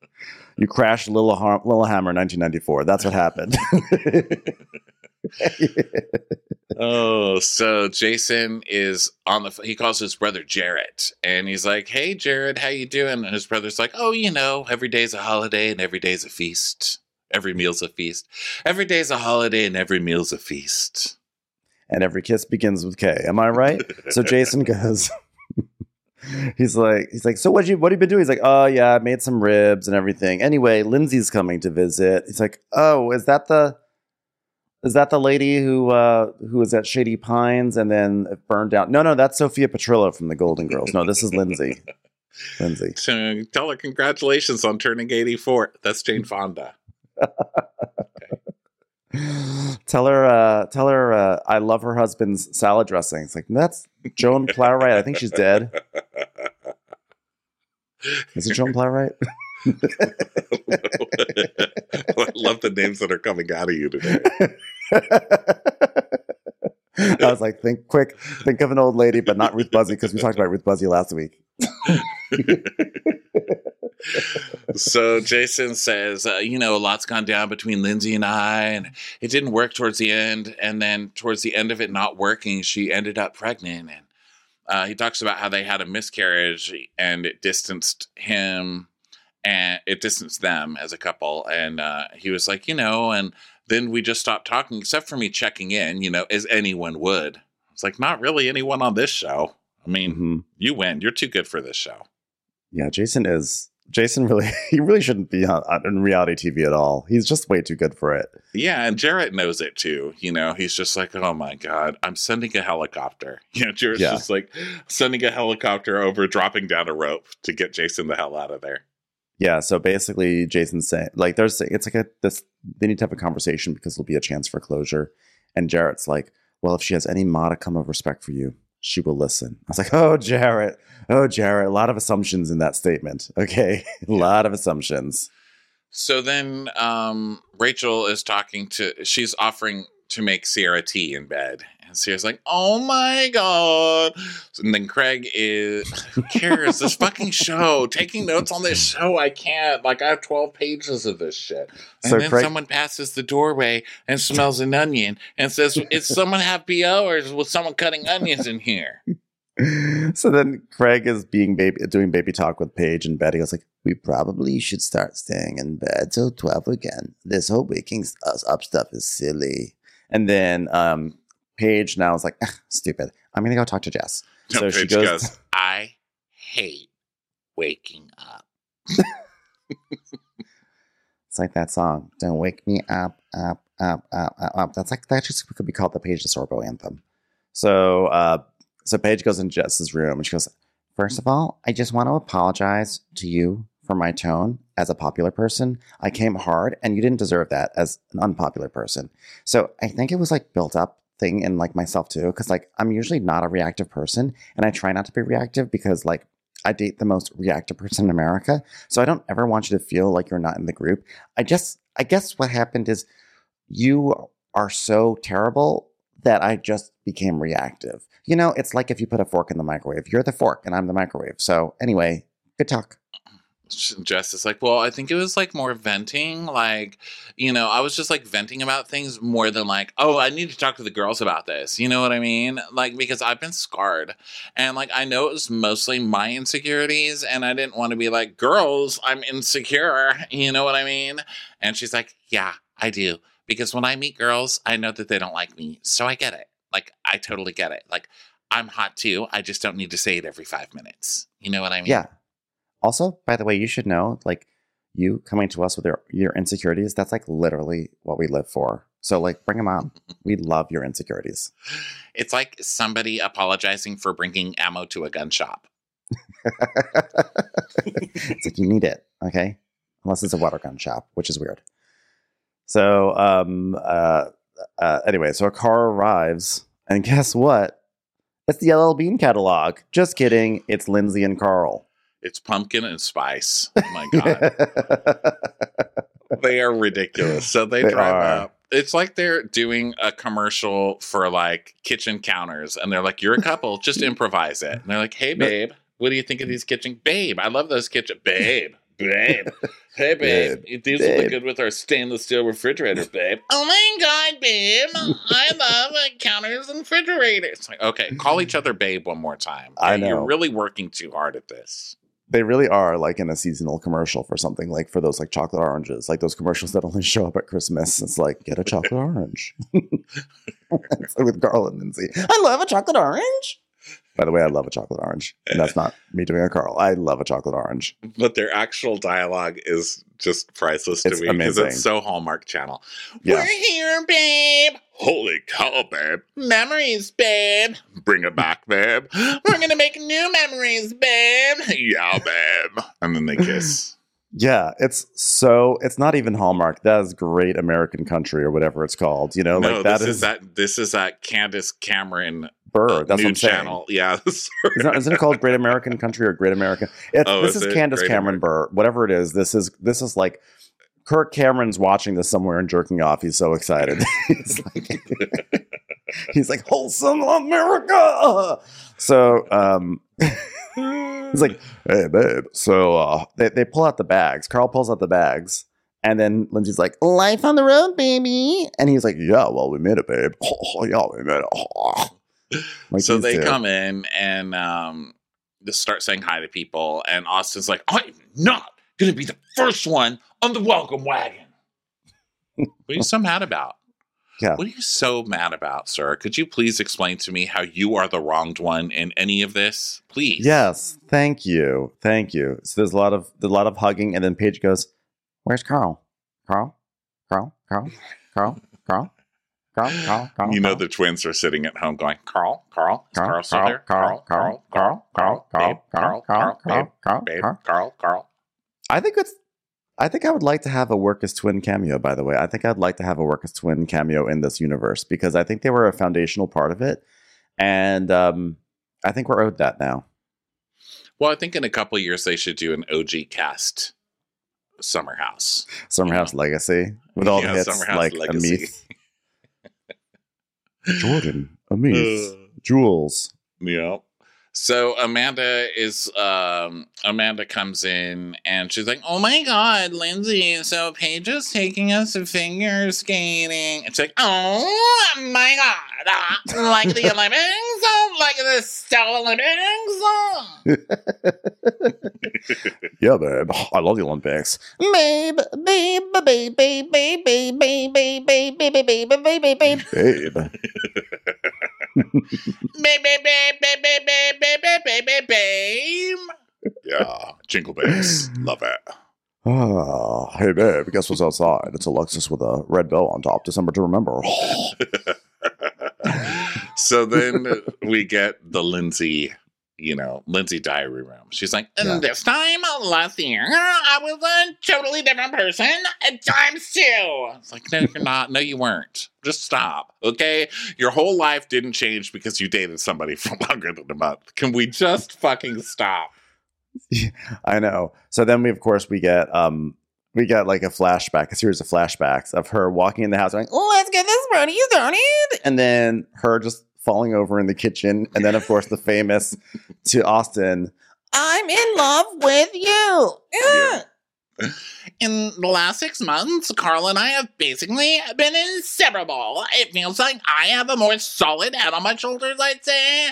you crashed Little Har- Lillehammer 1994. That's what happened. Oh, so Jason is on the. He calls his brother Jarrett, and he's like, "Hey, Jared, how you doing?" And his brother's like, "Oh, you know, every day's a holiday and every day's a feast. Every meal's a feast. Every day's a holiday and every meal's a feast." and every kiss begins with K. Am I right? so Jason goes. he's like, he's like, so what you what have you been doing? He's like, oh yeah, I made some ribs and everything. Anyway, Lindsay's coming to visit. He's like, oh, is that the is that the lady who uh who was at Shady Pines and then burned down? No, no, that's Sophia Petrillo from the Golden Girls. No, this is Lindsay. Lindsay. Tell her congratulations on turning eighty-four. That's Jane Fonda. tell her, uh, tell her, uh, I love her husband's salad dressing. It's like that's Joan Plowright. I think she's dead. Is it Joan Plowright? I love the names that are coming out of you today. I was like, think quick, think of an old lady, but not Ruth Buzzi because we talked about Ruth Buzzi last week. So Jason says, uh, you know, a lot's gone down between Lindsay and I, and it didn't work towards the end. And then towards the end of it not working, she ended up pregnant. And uh, he talks about how they had a miscarriage and it distanced him and it distanced them as a couple. And uh, he was like, you know, and then we just stopped talking, except for me checking in, you know, as anyone would. It's like, not really anyone on this show. I mean, Mhm. you win. You're too good for this show. Yeah, Jason is. Jason really, he really shouldn't be on, on reality TV at all. He's just way too good for it. Yeah, and Jarrett knows it too. You know, he's just like, oh my God, I'm sending a helicopter. You know, Jarrett's Yeah. just like sending a helicopter over, dropping down a rope to get Jason the hell out of there. Yeah, so basically, Jason's saying like, there's it's like a this they need to have a conversation because there'll be a chance for closure. And Jarrett's like, well, if she has any modicum of respect for you, she will listen. I was like, oh, Jarrett, oh, Jarrett, a lot of assumptions in that statement. Okay, a lot of assumptions. So then um, Rachel is talking to, she's offering to make Ciara tea in bed. And Ciara's like, oh my God. And then Craig is, who cares? this fucking show, taking notes on this show, I can't. Like, I have 12 pages of this shit. And So then Craig- someone passes the doorway and smells an onion and says, is someone or is was someone cutting onions in here? so then Craig is being baby doing baby talk with Paige and Betty. I was like, we probably should start staying in bed till twelve again. This whole waking us up stuff is silly. And then um Paige now is like, "Ah, stupid. I'm gonna go talk to Jess. So she goes- goes, I hate waking up. It's like that song. Don't wake me up, up, up, up, up, up. That's like that just could be called the Paige DeSorbo anthem. So uh so Paige goes in Jess's room and she goes, First of all, I just want to apologize to you for my tone as a popular person. I came hard and you didn't deserve that as an unpopular person. So I think it was like built up thing in like myself too. Cause like I'm usually not a reactive person and I try not to be reactive because like I date the most reactive person in America. So I don't ever want you to feel like you're not in the group. I just, I guess what happened is you are so terrible that I just became reactive. You know, it's like if you put a fork in the microwave. You're the fork and I'm the microwave. So anyway, good talk. Jess is like, well, I think it was like more venting. Like, you know, I was just like venting about things more than like, oh, I need to talk to the girls about this. You know what I mean? Like, because I've been scarred. And like, I know it was mostly my insecurities. And I didn't want to be like, girls, I'm insecure. You know what I mean? And she's like, yeah, I do. Because when I meet girls, I know that they don't like me. So I get it. Like, I totally get it. Like, I'm hot too. I just don't need to say it every five minutes. You know what I mean? Yeah. Also, by the way, you should know like you coming to us with your, your insecurities, that's like literally what we live for. So like bring them on. we love your insecurities. It's like somebody apologizing for bringing ammo to a gun shop. it's like you need it, okay? Unless it's a water gun shop, which is weird. So um uh, uh anyway, so a car arrives and guess what? It's the LL Bean catalog. Just kidding. It's Lindsay and Carl. It's pumpkin and spice. Oh my god, they are ridiculous. So they, They drive are. up. It's like they're doing a commercial for like kitchen counters, and they're like, "You're a couple, just improvise it." And they're like, "Hey, babe, what do you think of these kitchen? Babe, I love those kitchen. Babe, babe, hey, babe, babe these will look good with our stainless steel refrigerator, babe. Oh my god, babe, I love uh, counters and refrigerators. It's like, okay, call each other babe one more time. I know You're really working too hard at this. They really are like in a seasonal commercial for something like for those like chocolate oranges, like those commercials that only show up at Christmas. It's like get a chocolate orange. With Garland and Lindsay. I love a chocolate orange. By the way, I love a chocolate orange. And that's not me doing a Carl. I love a chocolate orange. but their actual dialogue is just priceless to It's me because it's so Hallmark Channel. Yeah. We're here, babe. Holy cow, babe. Memories, babe. Bring it back, babe. We're gonna make new memories, babe. Yeah, babe. And then they kiss. Yeah, it's so it's not even Hallmark. That is great American country or whatever it's called. You know, no, like that this is, is, that. This is that Candace Cameron Bure. uh, That's what I'm saying. channel. Yeah, Isn't, isn't it called Great American Country or Great American? It's, Oh, this is is? Candace Cameron Bure. Whatever it is, this is this is like Kirk Cameron's watching this somewhere and jerking off. He's so excited. he's like, he's like wholesome America. So, um, He's like, hey, babe. So uh, they, they pull out the bags. Carl pulls out the bags. And then Lindsay's like, life on the road, baby. And he's like, yeah, well, we made it, babe. Oh, yeah, we made it. Like so they come in and um, just start saying hi to people. And Austen's like, I'm not going to be the first one on the welcome wagon. what are you so mad about? Yeah. What are you so mad about, sir? Could you please explain to me how you are the wronged one in any of this? Please. Yes, thank you, thank you. So there's a lot of there's a lot of hugging, and then Paige goes, Where's Carl? Carl? Carl? Carl? Carl? Carl? Carl? Carl? Carl? You know the twins are sitting at home going, Carl, Carl, Carl, Carl still Carl, there? Carl, Carl, Carl, Carl, Carl, Carl, Carl, Carl, Carl, Carl. Carl, Carl, Carl. I think it's. I think I would like to have a Wirkus twin cameo. By the way, I think I'd like to have a Wirkus twin cameo in this universe because I think they were a foundational part of it, and um, I think we're owed that now. Well, I think in a couple of years they should do an OG cast Summer House. Summer Yeah. House Legacy with all Yeah, the hits Summer House like Legacy. Jordan, Ameeth, Jules. Yeah. So Amanda is um Amanda comes in and she's like, Oh my god, Lindsay, so Paige is taking us to figure skating. It's like, oh my god, uh, like the Olympics, uh, like the Star Olympics. uh." Yeah, babe, I love the Olympics. Babe, babe, babe, babe, babe, babe, babe, babe, babe, babe, babe, babe, babe, babe. Babe, Babe, babe, babe, babe, babe, babe, babe, babe, babe, babe, babe. Yeah, jingle bells. Love it. Ah, hey babe, guess what's outside? It's Alexis with a red bow on top. December to remember. So then we get the Lindsay, you know, Lindsay diary room. She's like, and Yeah. this time last year, I was a totally different person at times two. It's like, no, you're not. No, you weren't. Just stop. Okay. Your whole life didn't change because you dated somebody for longer than a month. Can we just fucking stop? I know. So then we, of course, we get um, we got like a flashback, a series of flashbacks of her walking in the house, going, Oh, let's get this party started. and then her just falling over in the kitchen, and then of course the famous to Austen. I'm in love with you. Yeah. In the last six months, Carl and I have basically been inseparable. It feels like I have a more solid head on my shoulders, I'd say.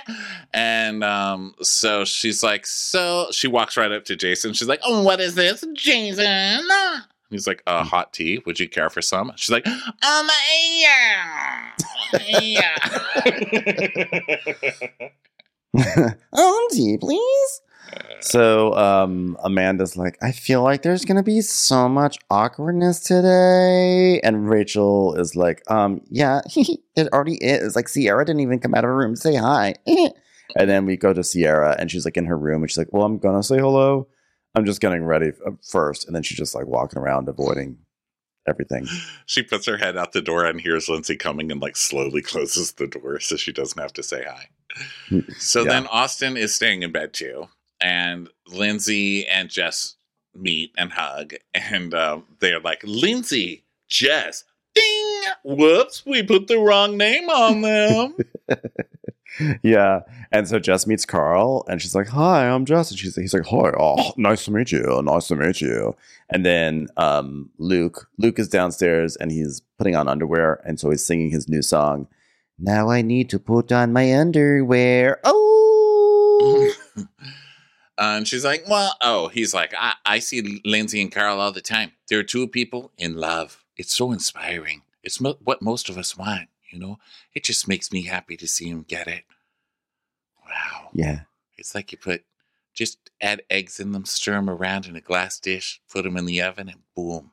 And um, so she's like, so she walks right up to Jason. She's like, oh, what is this, Jason? He's like, uh, hot tea. Would you care for some? She's like, um, yeah. Yeah. Oh, tea, please. So um, Amanda's like, I feel like there's gonna be so much awkwardness today, and Rachel is like, um, yeah, it already is. Like Ciara didn't even come out of her room to say hi. and then we go to Ciara, and she's like in her room, and she's like, well, I'm gonna say hello. I'm just getting ready first, and then she's just like walking around avoiding everything. she puts her head out the door and hears Lindsay coming and like slowly closes the door so she doesn't have to say hi. So Yeah. then Austen is staying in bed too, and Lindsay and Jess meet and hug, and um, they're like, Lindsay, Jess, ding, whoops, we put the wrong name on them. yeah. And so Jess meets Carl and she's like, Hi, I'm Jess. And she's he's like, Hi, oh, nice to meet you. Nice to meet you. And then um Luke, Luke is downstairs and he's putting on underwear, and so he's singing his new song. Now I need to put on my underwear. Oh Uh, and she's like, Well, oh, he's like, I, I see Lindsay and Carl all the time. They're two people in love. It's so inspiring. It's mo- what most of us want, you know? It just makes me happy to see him get it. Wow. yeah. It's like you put, just add eggs in them, stir them around in a glass dish, put them in the oven, and boom,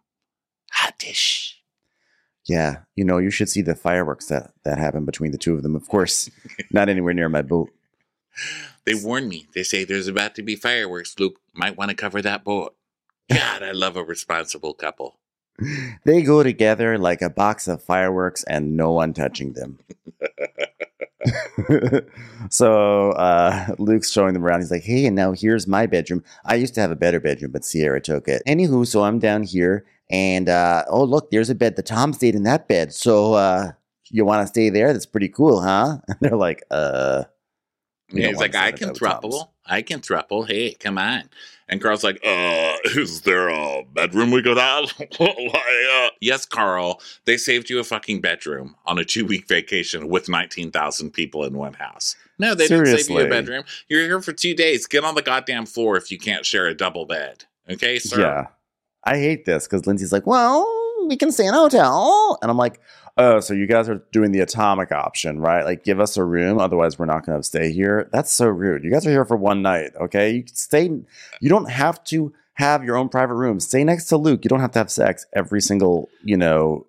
hot dish. Yeah. You know, you should see the fireworks that that happened between the two of them. Of course, not anywhere near my boat. They warn me. They say there's about to be fireworks. Luke might want to cover that boat. God, I love a responsible couple. They go together like a box of fireworks and no one touching them. so uh, Luke's showing them around. He's like, hey, and now here's my bedroom. I used to have a better bedroom, but Ciara took it. Anywho, so I'm down here, and uh, oh, look, there's a bed. The Tom stayed in that bed. So uh, you want to stay there? That's pretty cool, huh? And they're like, uh, Yeah, he's like, I can that thruple. I can thruple. Hey, come on. And Carl's like, uh, is there a bedroom we could have? Why, uh, yes, Carl, they saved you a fucking bedroom on a two week vacation with 19,000 people in one house. No, they didn't save you a bedroom. You're here for two days. Get on the goddamn floor if you can't share a double bed. Okay, sir? Yeah. I hate this because Lindsay's like, well, we can stay in a hotel. And I'm like, oh, so you guys are doing the atomic option, right? Like, give us a room. Otherwise, we're not going to stay here. That's so rude. You guys are here for one night, okay? You stay. You don't have to have your own private room. Stay next to Luke. You don't have to have sex every single, you know,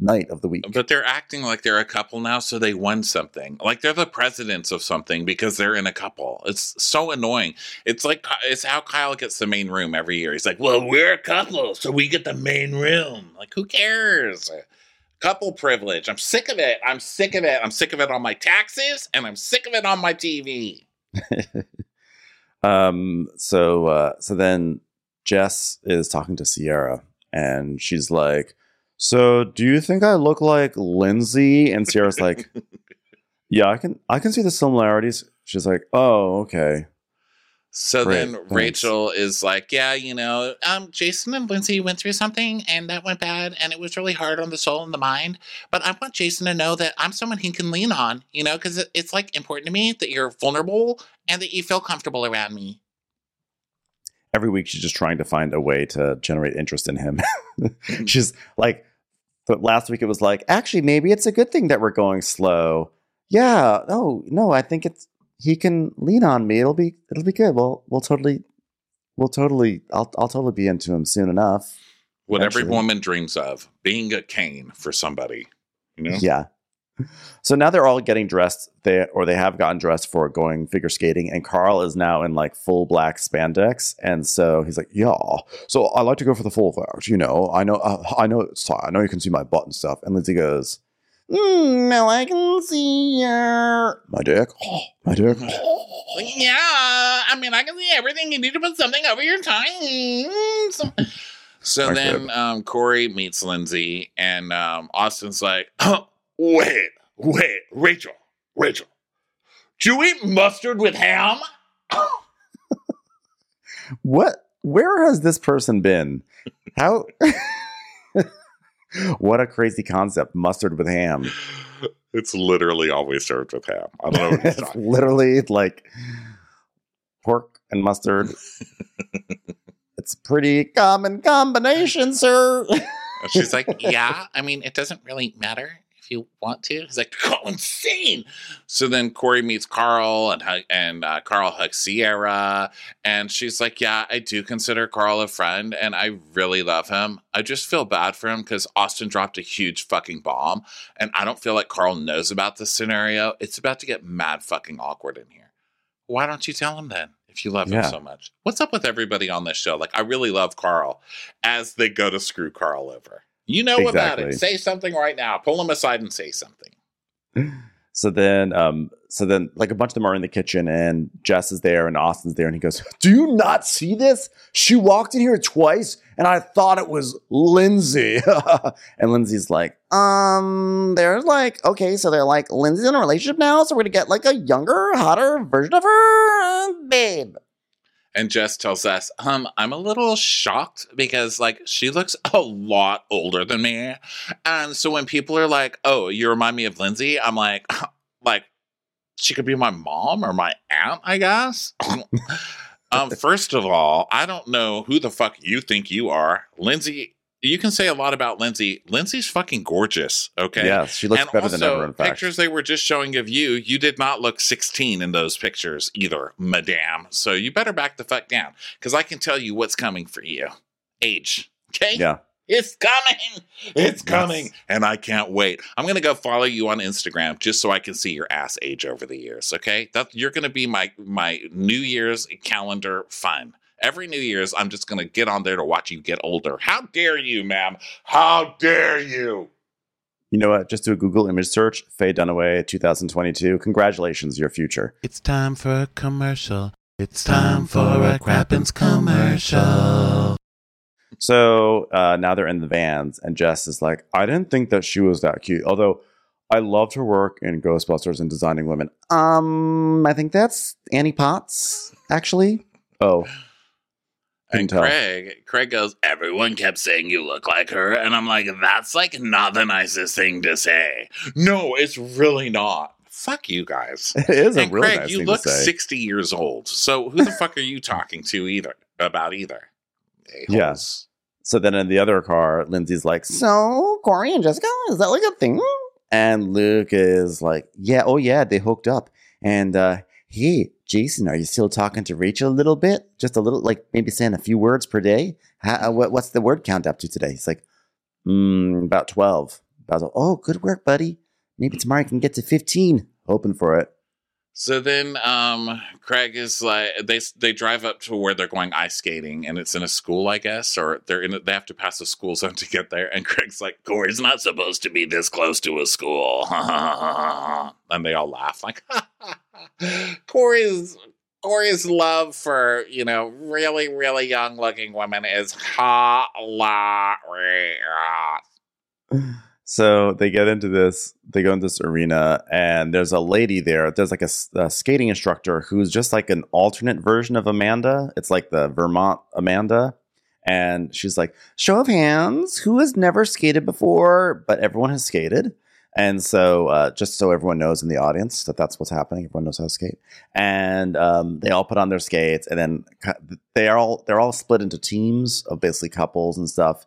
night of the week. But they're acting like they're a couple now, so they won something. Like they're the presidents of something because they're in a couple. It's so annoying. It's like it's how Kyle gets the main room every year. He's like, "Well, we're a couple, so we get the main room." Like, who cares? Couple privilege. I'm sick of it. I'm sick of it. I'm sick of it on my taxes, and I'm sick of it on my TV. Um, so uh, so then Jess is talking to Ciara and she's like, So do you think I look like Lindsay? And Ciara's like, Yeah, I can I can see the similarities. She's like, Oh, okay. So then thanks. Rachel is like, "Yeah, you know, um, Jason and Lindsay went through something, and that went bad, and it was really hard on the soul and the mind. But I want Jason to know that I'm someone he can lean on, you know, because it's like important to me that you're vulnerable and that you feel comfortable around me. Every week she's just trying to find a way to generate interest in him. she's like but last week it was like, actually, maybe it's a good thing that we're going slow. Yeah, no, no, I think it's he can lean on me. It'll be it'll be good. We'll we'll totally we'll totally I'll I'll totally be into him soon enough. What every woman dreams of: being a cane for somebody. You know, Yeah. So now they're all getting dressed, they or they have gotten dressed for going figure skating, and Carl is now in like full black spandex, and so he's like, "Yeah, so I like to go for the full effect, you know. I know, uh, I know, it's I know you can see my butt and stuff." And Lindsay goes, mm, "No, I can see your my dick, my dick." Yeah, I mean, I can see everything. You need to put something over your tongue. So, then um, Corey meets Lindsay, and um, Austen's like, oh, wait, wait, Rachel, Rachel, do you eat mustard with ham? What? Where has this person been? How? what a crazy concept! Mustard with ham. It's literally always served with ham. I don't know what it's talking literally like pork and mustard. it's a pretty common combination, sir. She's like, yeah, I mean, it doesn't really matter if you want to. He's like, go insane. So then Corey meets Carl, and and uh, Carl hugs Ciara, and she's like, yeah, I do consider Carl a friend, and I really love him. I just feel bad for him because Austen dropped a huge fucking bomb, and I don't feel like Carl knows about this scenario. It's about to get mad fucking awkward in here. Why don't you tell him then? If you love him so much, what's up with everybody on this show? Like, I really love Carl as they go to screw Carl over. You know about it. Say something right now. Pull them aside and say something. So then, um, so then, like a bunch of them are in the kitchen, and Jess is there, and Austen's there, and he goes, "Do you not see this? She walked in here twice, and I thought it was Lindsay." and Lindsay's like, "Um, they're like, okay, so they're like, Lindsay's in a relationship now, so we're gonna get like a younger, hotter version of her, babe." And Jess tells us, um, I'm a little shocked because like she looks a lot older than me. And so when people are like, Oh, you remind me of Lindsay, I'm like, like, she could be my mom or my aunt, I guess. um, first of all, I don't know who the fuck you think you are. Lindsay, you can say a lot about Lindsay. Lindsay's fucking gorgeous, okay? Yeah, she looks and better also, than ever. In fact, pictures they were just showing of you, you did not look 16 in those pictures either, madame. So you better back the fuck down because I can tell you what's coming for you. Age. Okay? yeah, It's coming. It's coming. Yes. And I can't wait. I'm going to go follow you on Instagram just so I can see your ass age over the years. Okay? That you're going to be my my New Year's calendar fun. Every New Year's, I'm just going to get on there to watch you get older. How dare you, ma'am? How dare you? you know what? Just do a Google image search, Faye Dunaway, 2022. Congratulations, your future. It's time for a commercial. It's time for a Crappens commercial. So uh, now they're in the vans, and Jess is like, I didn't think that she was that cute. Although I loved her work in Ghostbusters and designing women. Um, I think that's Annie Potts, actually. Oh, And tell. Craig, Craig goes, everyone kept saying you look like her. And I'm like, that's like not the nicest thing to say. No, it's really not. Fuck you guys. it is a and really Craig, nice you thing look to say. 60 years old. So who the fuck are you talking to either about either? Yes. So then in the other car, Lindsay's like, So, Corey and Jessica, is that like a thing? and Luke is like, yeah, oh yeah, they hooked up. And uh, hey, Jason, are you still talking to Rachel a little bit? Just a little, like maybe saying a few words per day? How, uh, what, what's the word count up to today? He's like, mm, about 12. Basil, oh, good work, buddy. Maybe tomorrow I can get to 15. Hoping for it. So then um Craig is like they they drive up to where they're going ice skating and it's in a school I guess or they're in a, they have to pass a school zone to get there and Craig's like Corey's not supposed to be this close to a school and they all laugh like Corey's Corey's love for you know really really young looking women is hilarious. So they get into this, they go into this arena, and there's a lady there. There's like a skating instructor who's just like an alternate version of Amanda. It's like the Vermont Amanda. And she's like, show of hands, who has never skated before? But everyone has skated. And so, uh, just so everyone knows in the audience that that's what's happening, everyone knows how to skate. And um, they all put on their skates, and then they are all they're all split into teams of basically couples and stuff.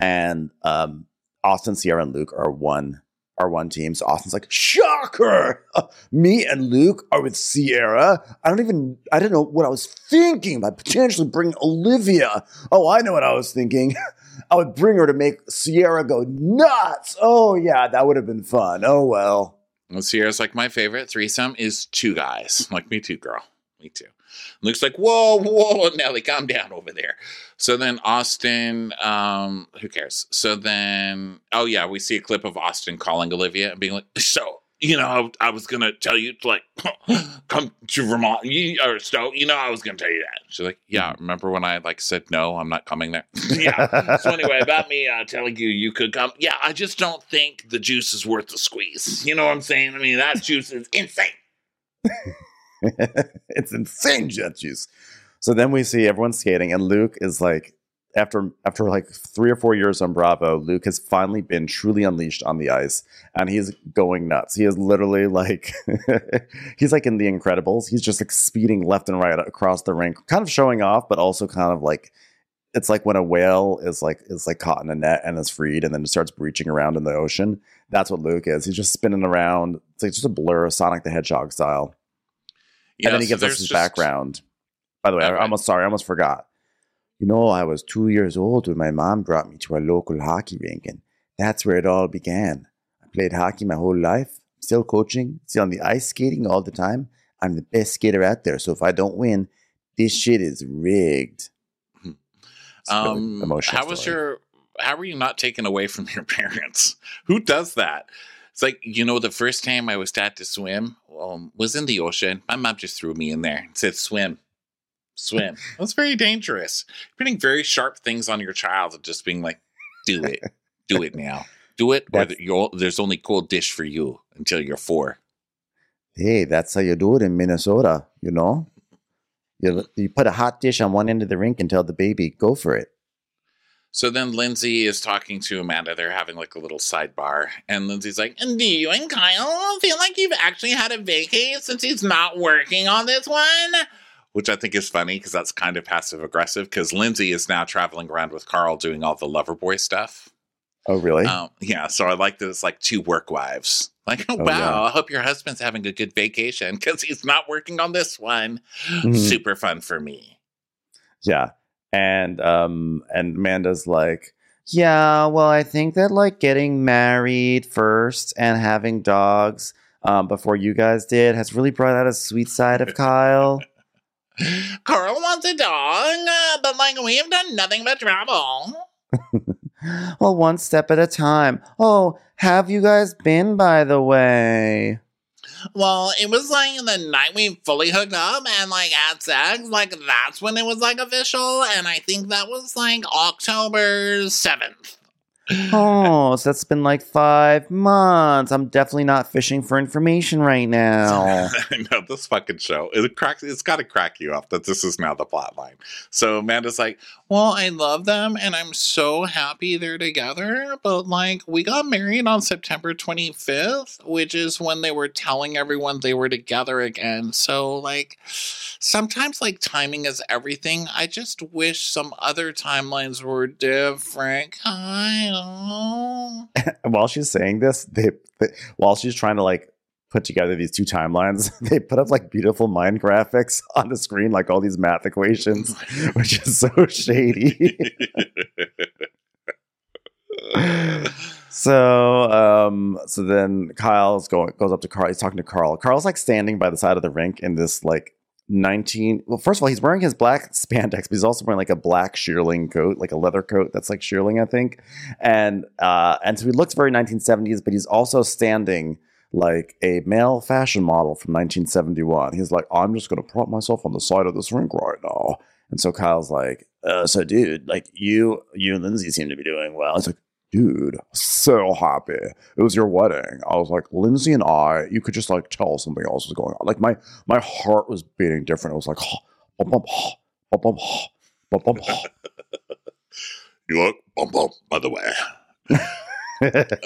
And um, Austen, Ciara, and Luke are one are one team. So Austen's like, shocker! Me and Luke are with Ciara. I don't even I didn't know what I was thinking about potentially bringing Olivia. Oh, I know what I was thinking. I would bring her to make Ciara go nuts. Oh yeah, that would have been fun. Oh well. And Ciara's like, my favorite threesome is two guys. Like, me too, girl. Me too. Luke's like, whoa, whoa, Nelly, calm down over there. So then Austen, um, who cares? So then, oh yeah, we see a clip of Austen calling Olivia and being like, so, you know, I, I was gonna tell you to like come to Vermont, you, or so, you know, I was gonna tell you that. She's like, yeah, remember when I like said no, I'm not coming there. yeah. So anyway, about me uh, telling you you could come. Yeah, I just don't think the juice is worth the squeeze. You know what I'm saying? I mean, that juice is insane. it's insane jet juice. So then we see everyone skating, and Luke is like, after after like three or four years on Bravo, Luke has finally been truly unleashed on the ice, and he's going nuts. He is literally like, he's like in The Incredibles. He's just like speeding left and right across the rink, kind of showing off, but also kind of like. It's like when a whale is like is like caught in a net and is freed, and then it starts breaching around in the ocean. That's what Luke is. He's just spinning around. It's like just a blur, of Sonic the Hedgehog style and then he so gives us his just- background. By the way, I Okay. almost sorry, I almost forgot. You know, I was two years old when my mom brought me to a local hockey rink, and that's where it all began. I played hockey my whole life, still coaching, still on the ice skating all the time. I'm the best skater out there, so if I don't win, this shit is rigged. It's a really Um, how was story. your? How were you not taken away from your parents? Who does that? It's like you know, the first time I was taught to swim um, was in the ocean. My mom just threw me in there and said, "Swim, swim." That's very dangerous. Putting very sharp things on your child and just being like, "Do it, do it now, do it," or the, you'll, there's only cold dish for you until you're four. Hey, that's how you do it in Minnesota, you know? You, you put a hot dish on one end of the rink and tell the baby, go for it. So then Lindsay is talking to Amanda. They're having like a little sidebar. And Lindsay's like, and do you and Kyle feel like you've actually had a vacay since he's not working on this one? Which I think is funny because that's kind of passive aggressive because Lindsay is now traveling around with Carl doing all the lover boy stuff. Oh, really? Um, yeah, so I like that it's like two work wives. Like, oh, Oh, wow, yeah. I hope your husband's having a good vacation because he's not working on this one. Mhm. Super fun for me. Yeah. And um and Amanda's like, yeah, well, I think that like getting married first and having dogs um before you guys did has really brought out a sweet side of Kyle. Carl wants a dog, uh, but like we've done nothing but travel. well, one step at a time. Oh, have you guys been by the way? Well, it was like in the night we fully hooked up and like had sex. Like that's when it was like official, and I think that was like October seventh. Oh, so that's been like five months. I'm definitely not fishing for information right now. I know this fucking show. It cracks. It's got to crack you up that this is now the plot line. So Amanda's like, "Well, I love them, and I'm so happy they're together. But like, we got married on September 25th, which is when they were telling everyone they were together again. So like, sometimes like timing is everything. I just wish some other timelines were different. While she's saying this, they, they while she's trying to like put together these two timelines, they put up like beautiful mind graphics on the screen, like all these math equations, which is so shady. so um so then Kyle's going goes up to Carl. He's talking to Carl. Carl's like standing by the side of the rink in this like 19 well first of all he's wearing his black spandex but he's also wearing like a black shearling coat like a leather coat that's like shearling i think and uh and so he looks very 1970s but he's also standing like a male fashion model from 1971 he's like i'm just gonna prop myself on the side of this rink right now. And so kyle's like uh so dude like you you and lindsay seem to be doing well. It's like dude so happy. It was your wedding. I was like lindsay and i you could just like tell something else was going on. Like my my heart was beating different. It was like bum, bum, bum, bum, bum, bum, bum. You look bump bump, by the way.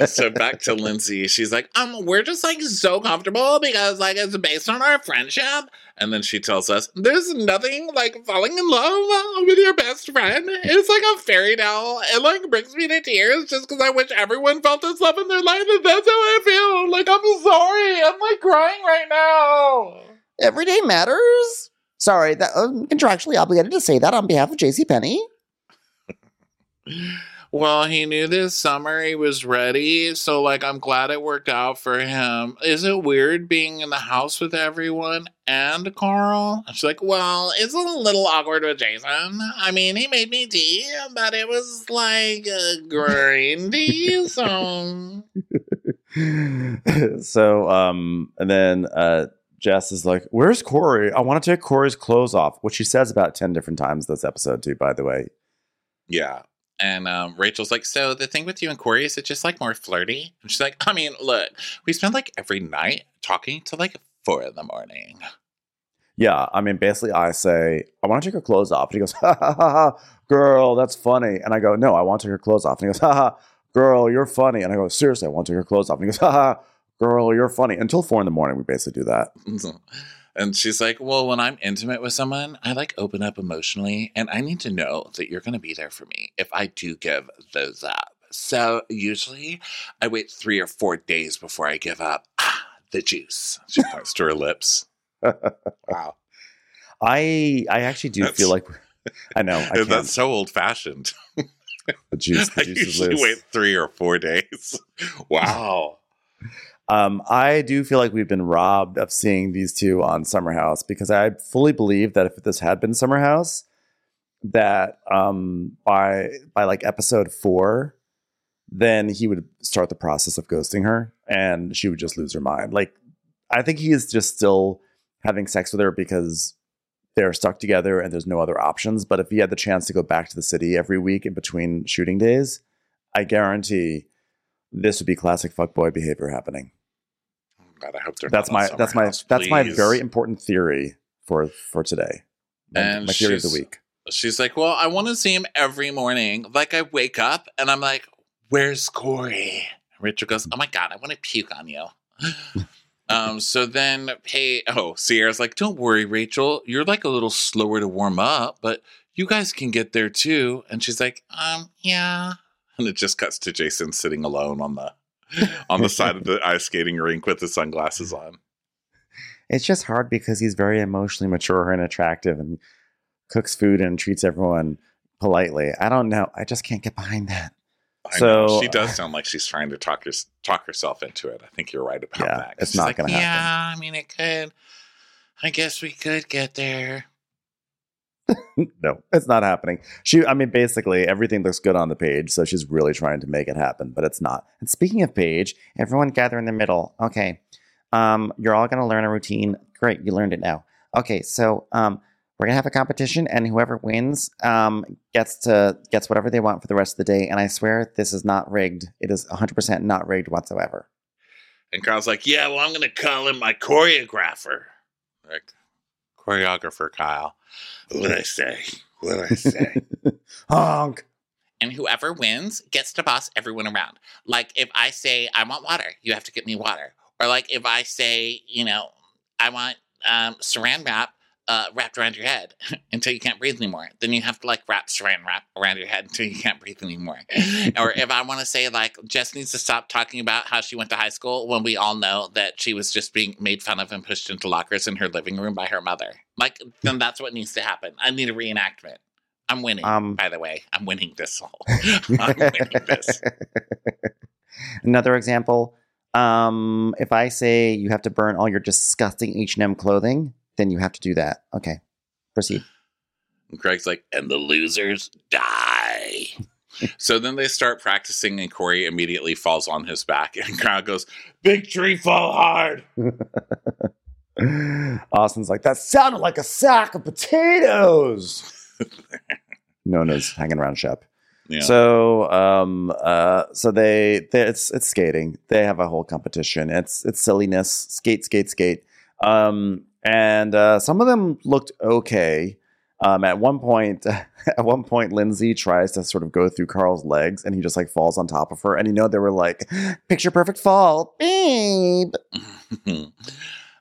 so back to Lindsay. She's like, um, we're just like so comfortable because like it's based on our friendship. And then she tells us, there's nothing like falling in love with your best friend. It's like a fairy tale. It like brings me to tears just because I wish everyone felt this love in their life. And that's how I feel. Like I'm sorry. I'm like crying right now. Every day matters. Sorry, that I'm contractually obligated to say that on behalf of JC Penney. Well, he knew this summer he was ready, so like I'm glad it worked out for him. Is it weird being in the house with everyone and Carl? And she's like, Well, it's a little awkward with Jason. I mean, he made me tea, but it was like a green tea, so so um and then uh Jess is like, Where's Corey? I want to take Corey's clothes off, which she says about 10 different times this episode, too, by the way. Yeah. And um, Rachel's like, so the thing with you and Corey is it just like more flirty? And she's like, I mean, look, we spend like every night talking till like four in the morning. Yeah, I mean, basically, I say, I want to take her clothes off. And he goes, ha ha ha ha, girl, that's funny. And I go, no, I want to take her clothes off. And he goes, ha ha, girl, you're funny. And I go, seriously, I want to take her clothes off. And he goes, ha ha, girl, you're funny. Until four in the morning, we basically do that. And she's like, Well, when I'm intimate with someone, I like open up emotionally, and I need to know that you're going to be there for me if I do give those up. So usually I wait three or four days before I give up ah, the juice. She points to her lips. Wow. I I actually do That's- feel like, I know, I. That's so old fashioned. the juice, the I juice is usually wait three or four days. Wow. Um, I do feel like we've been robbed of seeing these two on Summer House because I fully believe that if this had been Summer House, that um, by by like episode four, then he would start the process of ghosting her, and she would just lose her mind. Like, I think he is just still having sex with her because they're stuck together and there's no other options. But if he had the chance to go back to the city every week in between shooting days, I guarantee this would be classic fuckboy behavior happening God, I hope they're that's my that's my House, that's my very important theory for for today. My, And my theory of the week. She's like, Well, I want to see him every morning. Like, I wake up and I'm like, Where's Corey? Richard goes, Oh my God, I want to puke on you. um, so then, hey, oh, Ciara's like, Don't worry, Rachel. You're like a little slower to warm up, but you guys can get there too. And she's like, Um, yeah. And it just cuts to Jason sitting alone on the on the side of the ice skating rink with his sunglasses on. It's just hard because he's very emotionally mature and attractive and cooks food and treats everyone politely. I don't know. I just can't get behind that. I know. So- she does uh, sound like she's trying to talk her, talk herself into it. I think you're right about Yeah, that. it's not like, gonna happen. Yeah. I mean, it could. I guess we could get there. no, it's not happening. She, I mean, basically everything looks good on the page, so she's really trying to make it happen, but it's not. And speaking of page, everyone gather in the middle. Okay, um, you're all gonna learn a routine. Great, you learned it now. Okay, so um, we're gonna have a competition, and whoever wins um, gets to gets whatever they want for the rest of the day. And I swear this is not rigged. It is 100 percent not rigged whatsoever. And Carl's like, yeah, well, I'm going to call him my choreographer. Like, choreographer Kyle. What I say? What I say? Honk. and whoever wins gets to boss everyone around. Like, if I say, I want water, you have to get me water. Or, like, if I say, you know, I want um, saran wrap uh, wrapped around your head until you can't breathe anymore, then you have to, like, wrap saran wrap around your head until you can't breathe anymore. or if I want to say, like, Jess needs to stop talking about how she went to high school when we all know that she was just being made fun of and pushed into lockers in her living room by her mother. Like, then that's what needs to happen. I need a reenactment. I'm winning, Um, by the way. I'm winning this whole. I'm winning this. Another example. Um, if I say you have to burn all your disgusting H and M clothing, then you have to do that. Okay, proceed. And Craig's like, and the losers die. so then they start practicing, and Corey immediately falls on his back, and crowd goes, "Big tree fall hard." Austen's like, that sounded like a sack of potatoes. Known as hanging around Shep. Yeah. So, um, uh, so they, they, it's it's skating. They have a whole competition. It's it's silliness, skate, skate, skate. Um, and uh, some of them looked okay. Um, at one point, at one point, Lindsay tries to sort of go through Carl's legs, and he just like falls on top of her. And you know they were like, "Picture perfect fall, babe."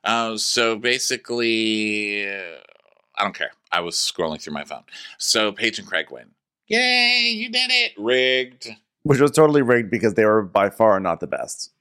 uh, so basically, uh, I don't care. I was scrolling through my phone. So Paige and Craig win. Yay! You did it. Rigged. Which was totally rigged because they were by far not the best.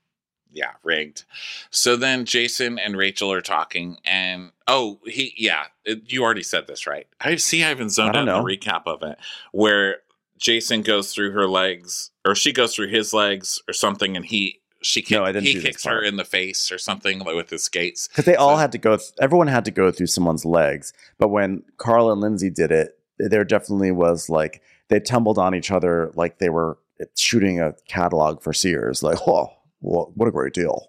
Yeah, rigged. So then Jason and Rachel are talking, and oh, he, yeah, it, you already said this, right? I see. I haven't zoned out don't the recap of it, where Jason goes through her legs, or she goes through his legs, or something, and he she kick, No, I didn't he kicks her in the face or something like, with his skates. because they all had to go. Th- everyone had to go through someone's legs. But when Carl and Lindsay did it, there definitely was like they tumbled on each other like they were eh, shooting a catalog for Sears. Like, oh, wha- what a great deal!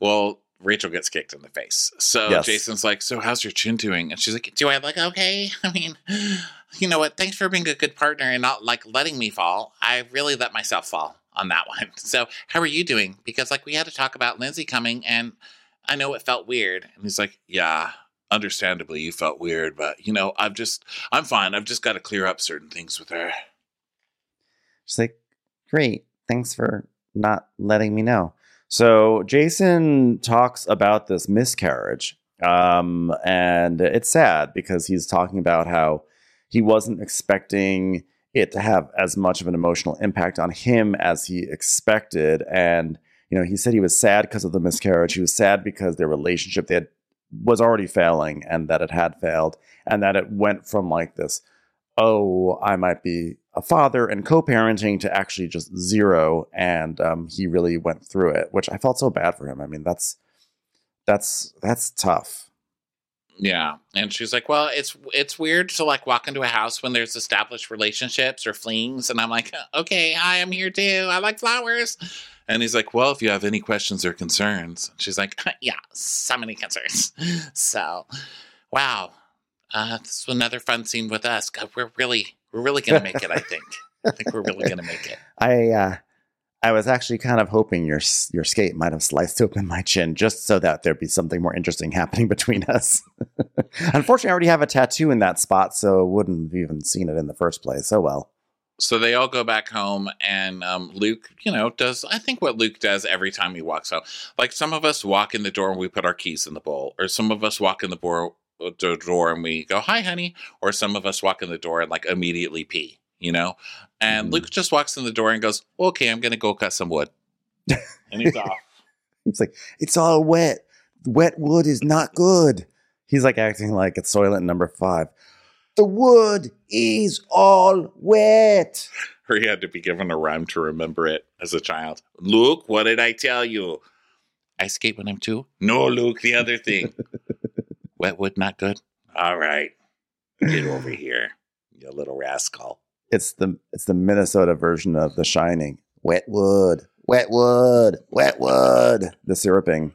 well, Rachel gets kicked in the face. So Yes. Jason's like, "So how's your chin doing?" And she's like, "Do I look okay? I mean, you know what? Thanks for being a good partner and not like letting me fall. I really let myself fall on that one. So how are you doing? Because like we had to talk about Lindsay coming, and I know it felt weird." And he's like, "Yeah." Understandably, you felt weird, but you know, I've just, I'm fine. I've just got to clear up certain things with her. She's like, great. Thanks for not letting me know. So Jason talks about this miscarriage, um, and it's sad because he's talking about how he wasn't expecting it to have as much of an emotional impact on him as he expected, and you know he said he was sad because of the miscarriage. He was sad because their relationship they had, was already failing, and that it had failed, and that it went from like this, oh, I might be a father and co-parenting to actually just zero and um, he really went through it which i felt so bad for him i mean that's that's that's tough Yeah. And she's like, Well, it's it's weird to like walk into a house when there's established relationships or flings. And I'm like, Okay, hi, I'm here too. I like flowers. And he's like, Well, if you have any questions or concerns, she's like, Yeah, so many concerns. So wow. Uh this was another fun scene with us. God, we're really we're really gonna make it, I think. I think we're really gonna make it. I uh, I was actually kind of hoping your your skate might have sliced open my chin just so that there'd be something more interesting happening between us. Unfortunately, I already have a tattoo in that spot, so wouldn't have even seen it in the first place. Oh well. So they all go back home, and um, Luke, you know, does I think what Luke does every time he walks home. Like some of us walk in the door and we put our keys in the bowl, or some of us walk in the door, the door and we go, "Hi, honey," or some of us walk in the door and like immediately pee, you know. And Mhm. Luke just walks in the door and goes, "Okay, I'm gonna go cut some wood," and he's off. He's like it's all wet. Wet wood is not good. He's like acting like it's Soylent number five. The wood is all wet. Or he had to be given a rhyme to remember it as a child. Luke, what did I tell you? I skate when I'm two. No, Luke, the other thing. Wet wood, not good. All right, get over here, you little rascal. It's the it's the Minnesota version of The Shining. Wet wood, wet wood, wet wood. The syruping.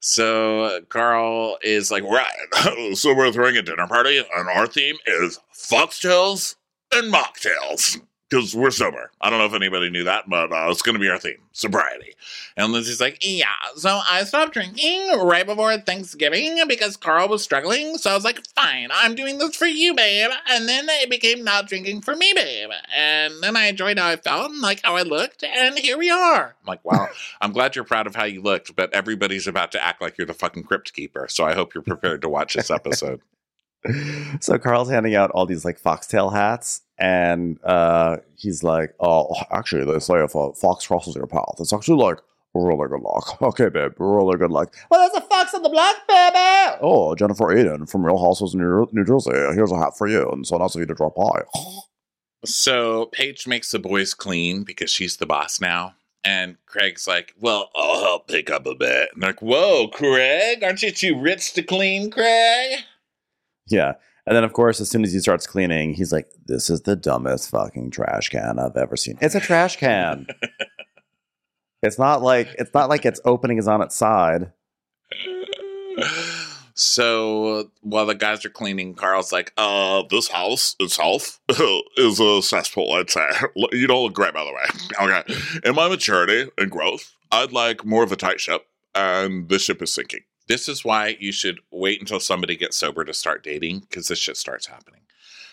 So Carl is like, Right. so we're throwing a dinner party, and our theme is foxtails and mocktails. Because we're sober. I don't know if anybody knew that, but uh, it's going to be our theme sobriety. And Lindsay's like, yeah. So I stopped drinking right before Thanksgiving because Carl was struggling. So I was like, fine, I'm doing this for you, babe. And then it became not drinking for me, babe. And then I enjoyed how I felt and like how I looked. And here we are. I'm like, wow, I'm glad you're proud of how you looked, but everybody's about to act like you're the fucking crypt keeper. So I hope you're prepared to watch this episode. so Carl's handing out all these like foxtail hats, and uh, he's like, "Oh, actually, they say if a fox crosses your path, it's actually like really good luck. Okay, babe, really good luck. Well, there's a fox on the block, baby. Oh, Jennifer Aydin from Real Housewives of New, New Jersey. Here's a hat for you, and so nice of you to drop by. So Paige makes the boys clean because she's the boss now. And Craig's like, well, I'll help pick up a bit. And they're like, whoa, Craig, aren't you too rich to clean, Craig? Yeah. And then, of course, as soon as he starts cleaning, he's like, "This is the dumbest fucking trash can I've ever seen. It's a trash can. it's not like it's not like its opening is on its side. So while the guys are cleaning, Carl's like, Uh, this house itself is a cesspool, I'd say. You don't look great, by the way. Okay. In my maturity and growth, I'd like more of a tight ship, and this ship is sinking. This is why you should wait until somebody gets sober to start dating because this shit starts happening.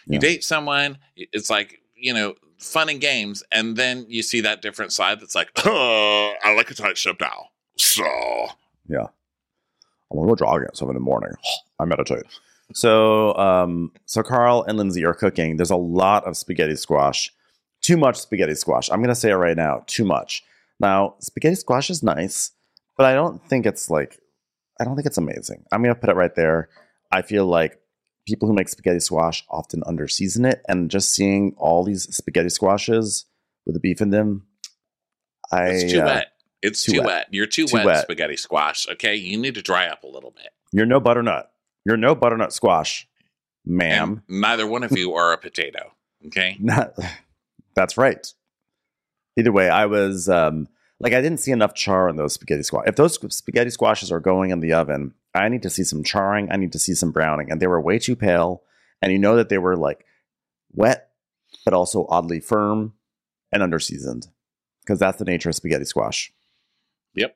You date someone, it's like, you know, fun and games. And then you see that different side that's like, Uh, I like a tight ship now. So, Yeah. I'm gonna go jogging at seven in the morning. I meditate. So, um, so Carl and Lindsay are cooking. There's a lot of spaghetti squash. Too much spaghetti squash. I'm gonna say it right now. Too much. Now, spaghetti squash is nice, but I don't think it's like, I don't think it's amazing. I'm gonna put it right there. I feel like people who make spaghetti squash often underseason it, and just seeing all these spaghetti squashes with the beef in them, I it's too uh, wet. It's too wet. wet. You're too, Too wet, wet. spaghetti squash. Okay. You need to dry up a little bit. You're no butternut. You're no butternut squash, ma'am. And neither one of you are a potato. Okay. Not, that's right. Either way, I was um, like, I didn't see enough char in those spaghetti squash. If those spaghetti squashes are going in the oven, I need to see some charring. I need to see some browning. And they were way too pale. And you know that they were like wet, but also oddly firm and underseasoned because that's the nature of spaghetti squash. Yep,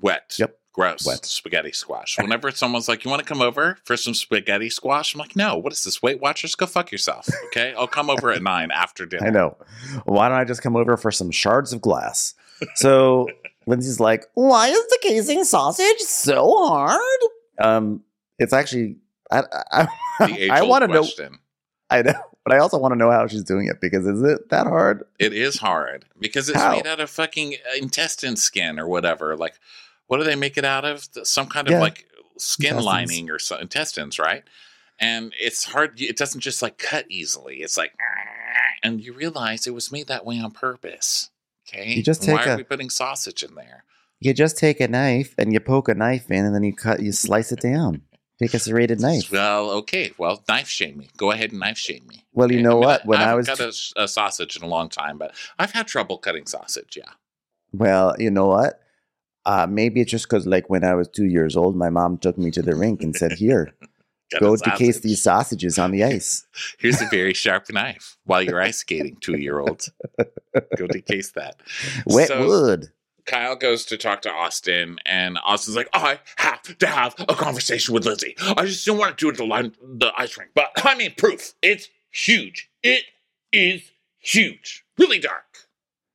wet. Yep. Gross. Wet. Spaghetti squash. Whenever someone's like, you want to come over for some spaghetti squash? I'm like, no, what is this? Weight Watchers? Go fuck yourself. Okay. I'll come over at nine after dinner. I know. Why don't I just come over for some shards of glass? So Lindsay's like, "Why is the casing sausage so hard?" Um, it's actually I I, The I want to know. I know, but I also want to know how she's doing it because is it that hard? It is hard because it's How? made out of fucking intestine skin or whatever. Like, what do they make it out of? Some kind Yeah. of like skin Intestines. lining or so, intestines, right? And it's hard. It doesn't just like cut easily. It's like, and you realize it was made that way on purpose. Okay. You just take Why take are a- we putting sausage in there? You just take a knife and you poke a knife in, and then you cut, you slice it down. Take a serrated knife. Well, okay. Well, knife shame me. Go ahead and knife shame me. Well, you Okay? know I mean, what? When I haven't was cut a a, sausage in a long time, but I've had trouble cutting sausage. Yeah. Well, you know what? Uh, maybe it's just because, like, when I was two years old, my mom took me to the rink and said, "Here, go a decase sausage. these sausages on the ice." Here's a very sharp knife while you're ice skating, two year olds. Go decase that. Wet So- wood. Kyle goes to talk to Austen, and Austen's like, I have to have a conversation with Lizzie. I just don't want to do it at the, line, the ice rink. But I mean, proof. It's huge. It is huge. Really dark.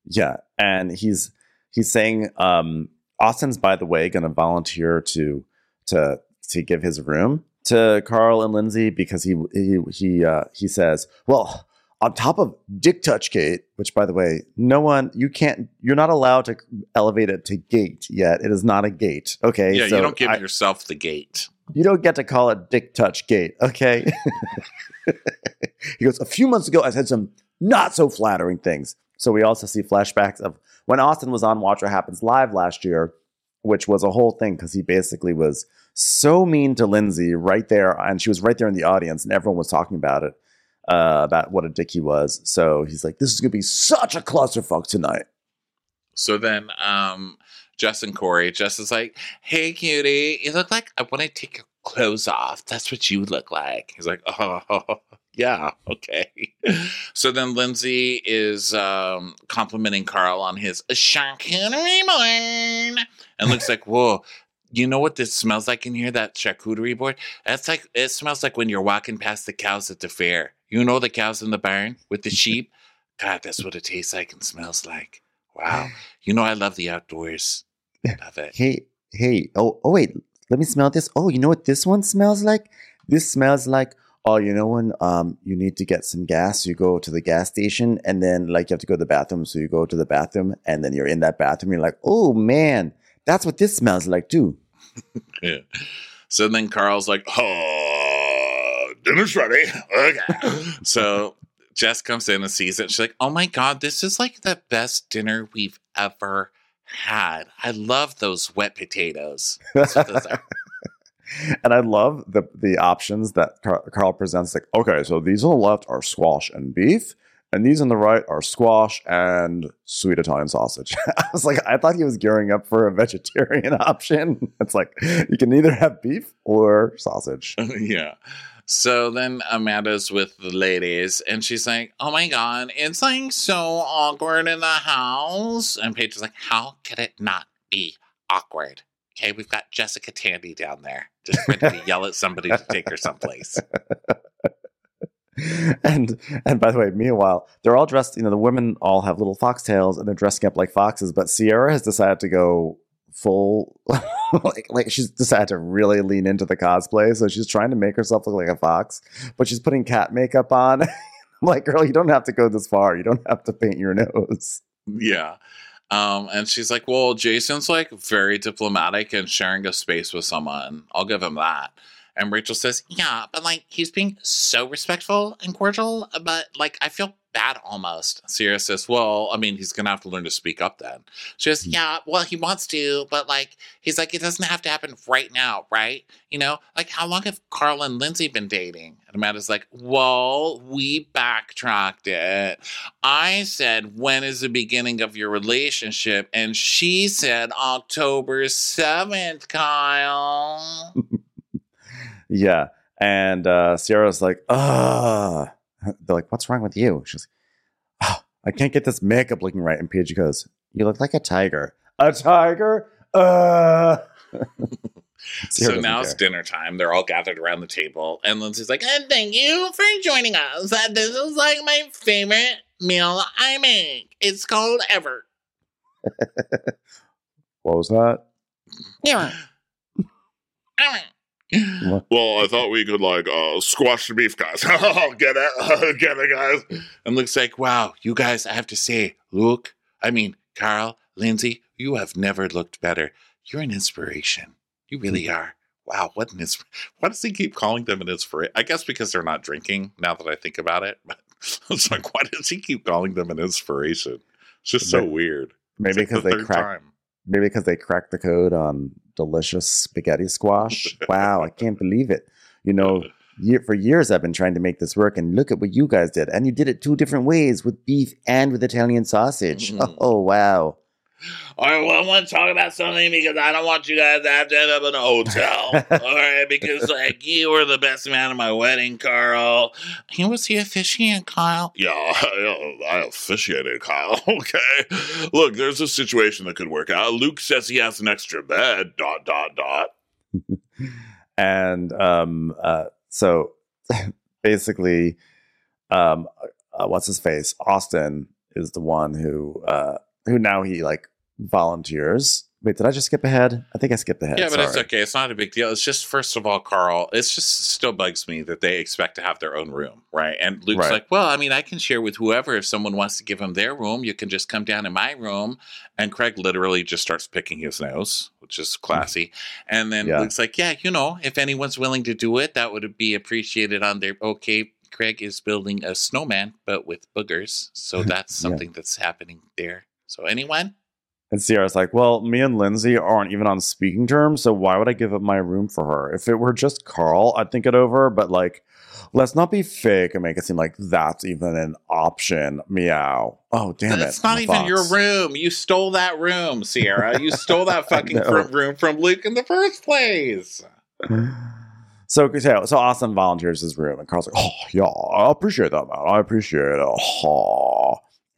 Yeah, and he's he's saying um, Austen's by the way going to volunteer to to to give his room to Carl and Lindsay because he he he uh, he says, well, on top of Dick Touch Gate, which by the way, no one you can't you're not allowed to elevate it to gate yet. It is not a gate. Okay, Yeah, so you don't give I- yourself the gate. you don't get to call it Dick Touch Gate. Okay. he goes, a few months ago, I said some not so flattering things. So we also see flashbacks of when Austen was on Watch What Happens Live last year, which was a whole thing because he basically was so mean to Lindsay right there. And she was right there in the audience, and everyone was talking about it, uh, about what a dick he was. So he's like, this is to be such a clusterfuck tonight. So then um, Jess and Corey. Jess is like, "Hey, cutie, you look like I want to take your clothes off. That's what you look like." He's like, "Oh, yeah, okay." So then Lindsay is um, complimenting Carl on his charcuterie board, and looks like, "Whoa." You know what this smells like in here? That charcuterie board. That's like it smells like when you're walking past the cows at the fair. You know the cows in the barn with the sheep. God, that's what it tastes like and smells like. Wow. You know I love the outdoors. Love it. Hey, hey. Oh, oh, wait. Let me smell this. Oh, you know what this one smells like? This smells like. Oh, you know when um you need to get some gas, you go to the gas station, and then like you have to go to the bathroom, so you go to the bathroom, and then you're in that bathroom, you're like, oh man, that's what this smells like too. Yeah. So then Carl's like, Oh, dinner's ready. Okay. so Jess comes in and sees it. She's like, oh my God, this is like the best dinner we've ever had. I love those wet potatoes. That's what those are. and I love the the options that Carl presents. Like, okay, so these on the left are squash and beef, and these on the right are squash and sweet Italian sausage. I was like, I thought he was gearing up for a vegetarian option. It's like you can either have beef or sausage. yeah. So then Amanda's with the ladies and she's like, Oh my God, it's like so awkward in the house. And Paige is like, How could it not be awkward? Okay, we've got Jessica Tandy down there just ready to yell at somebody to take her someplace. and and by the way, meanwhile, they're all dressed. You know, the women all have little foxtails and they're dressing up like foxes. But Ciara has decided to go full, like like she's decided to really lean into the cosplay. So she's trying to make herself look like a fox, but she's putting cat makeup on. I'm like, girl, you don't have to go this far. You don't have to paint your nose. Yeah. Um, and she's like, Well, Jason's like very diplomatic and sharing a space with someone. I'll give him that. And Rachel says, Yeah, but like he's being so respectful and cordial, but like I feel bad almost. Ciara says, Well, I mean, he's gonna have to learn to speak up then. She says, Yeah, well, he wants to, but like he's like, it doesn't have to happen right now, right? You know, like how long have Carl and Lindsay been dating? And Amanda's like, Well, we backtracked it. I said, When is the beginning of your relationship? And she said October 7th, Kyle. Yeah. And uh, Ciara's like, ah. They're like, what's wrong with you? She's like, oh, I can't get this makeup looking right. And Paige goes, you look like a tiger. A tiger? Uh. So now it's dinner time. They're all gathered around the table, and Lindsay's like, "And thank you for joining us. This is like my favorite meal I make. It's called Ever." What was that? Yeah. Well, I thought we could like uh, squash the beef, guys. Get it? Get it, guys? and looks like, wow, you guys, I have to say, Luke, I mean, Carl, Lindsay, you have never looked better. You're an inspiration. You really are. Wow, what an inspiration. Why does he keep calling them an inspiration? I guess because they're not drinking, now that I think about it. But it's like, why does he keep calling them an inspiration? It's just so Maybe- weird. Maybe It's like because the they cracked. time. Maybe because they cracked the code on delicious spaghetti squash. wow, I can't believe it. You know, year, for years I've been trying to make this work, and look at what you guys did. And you did it two different ways with beef and with Italian sausage. Mhm. Oh, wow. All right, well, I want to talk about something because I don't want you guys to have to end up in a hotel. All right, because like you were the best man at my wedding, Carl. He was the officiant, Kyle. Yeah, I, I officiated, Kyle. Okay. Look, there's a situation that could work out. Luke says he has an extra bed. Dot dot dot. and um, uh, so basically, um, uh, what's his face? Austen is the one who uh, who now he like volunteers. Wait, did I just skip ahead? I think I skipped ahead. Yeah, but it's okay. It's not a big deal. It's just first of all, Carl. It's just still bugs me that they expect to have their own room, right? And Luke's Right. like, "Well, I mean, I can share with whoever. If someone wants to give him their room, you can just come down in my room." And Craig literally just starts picking his nose, which is mm. classy. And then Yeah. Luke's like, "Yeah, you know, if anyone's willing to do it, that would be appreciated on their okay." Craig is building a snowman, but with boogers, so that's Yeah. something that's happening there. So anyone? And Ciara's like, well, me and Lindsay aren't even on speaking terms, so why would I give up my room for her? If it were just Carl, I'd think it over, but like, let's not be fake and make it seem like that's even an option. Meow. Oh, damn it. It's not even your room. You stole that room, Ciara. You stole that fucking room from Luke in the first place. So, so, so Austen volunteers his room, and Carl's like, "Oh, yeah, I appreciate that, man. I appreciate it." Oh.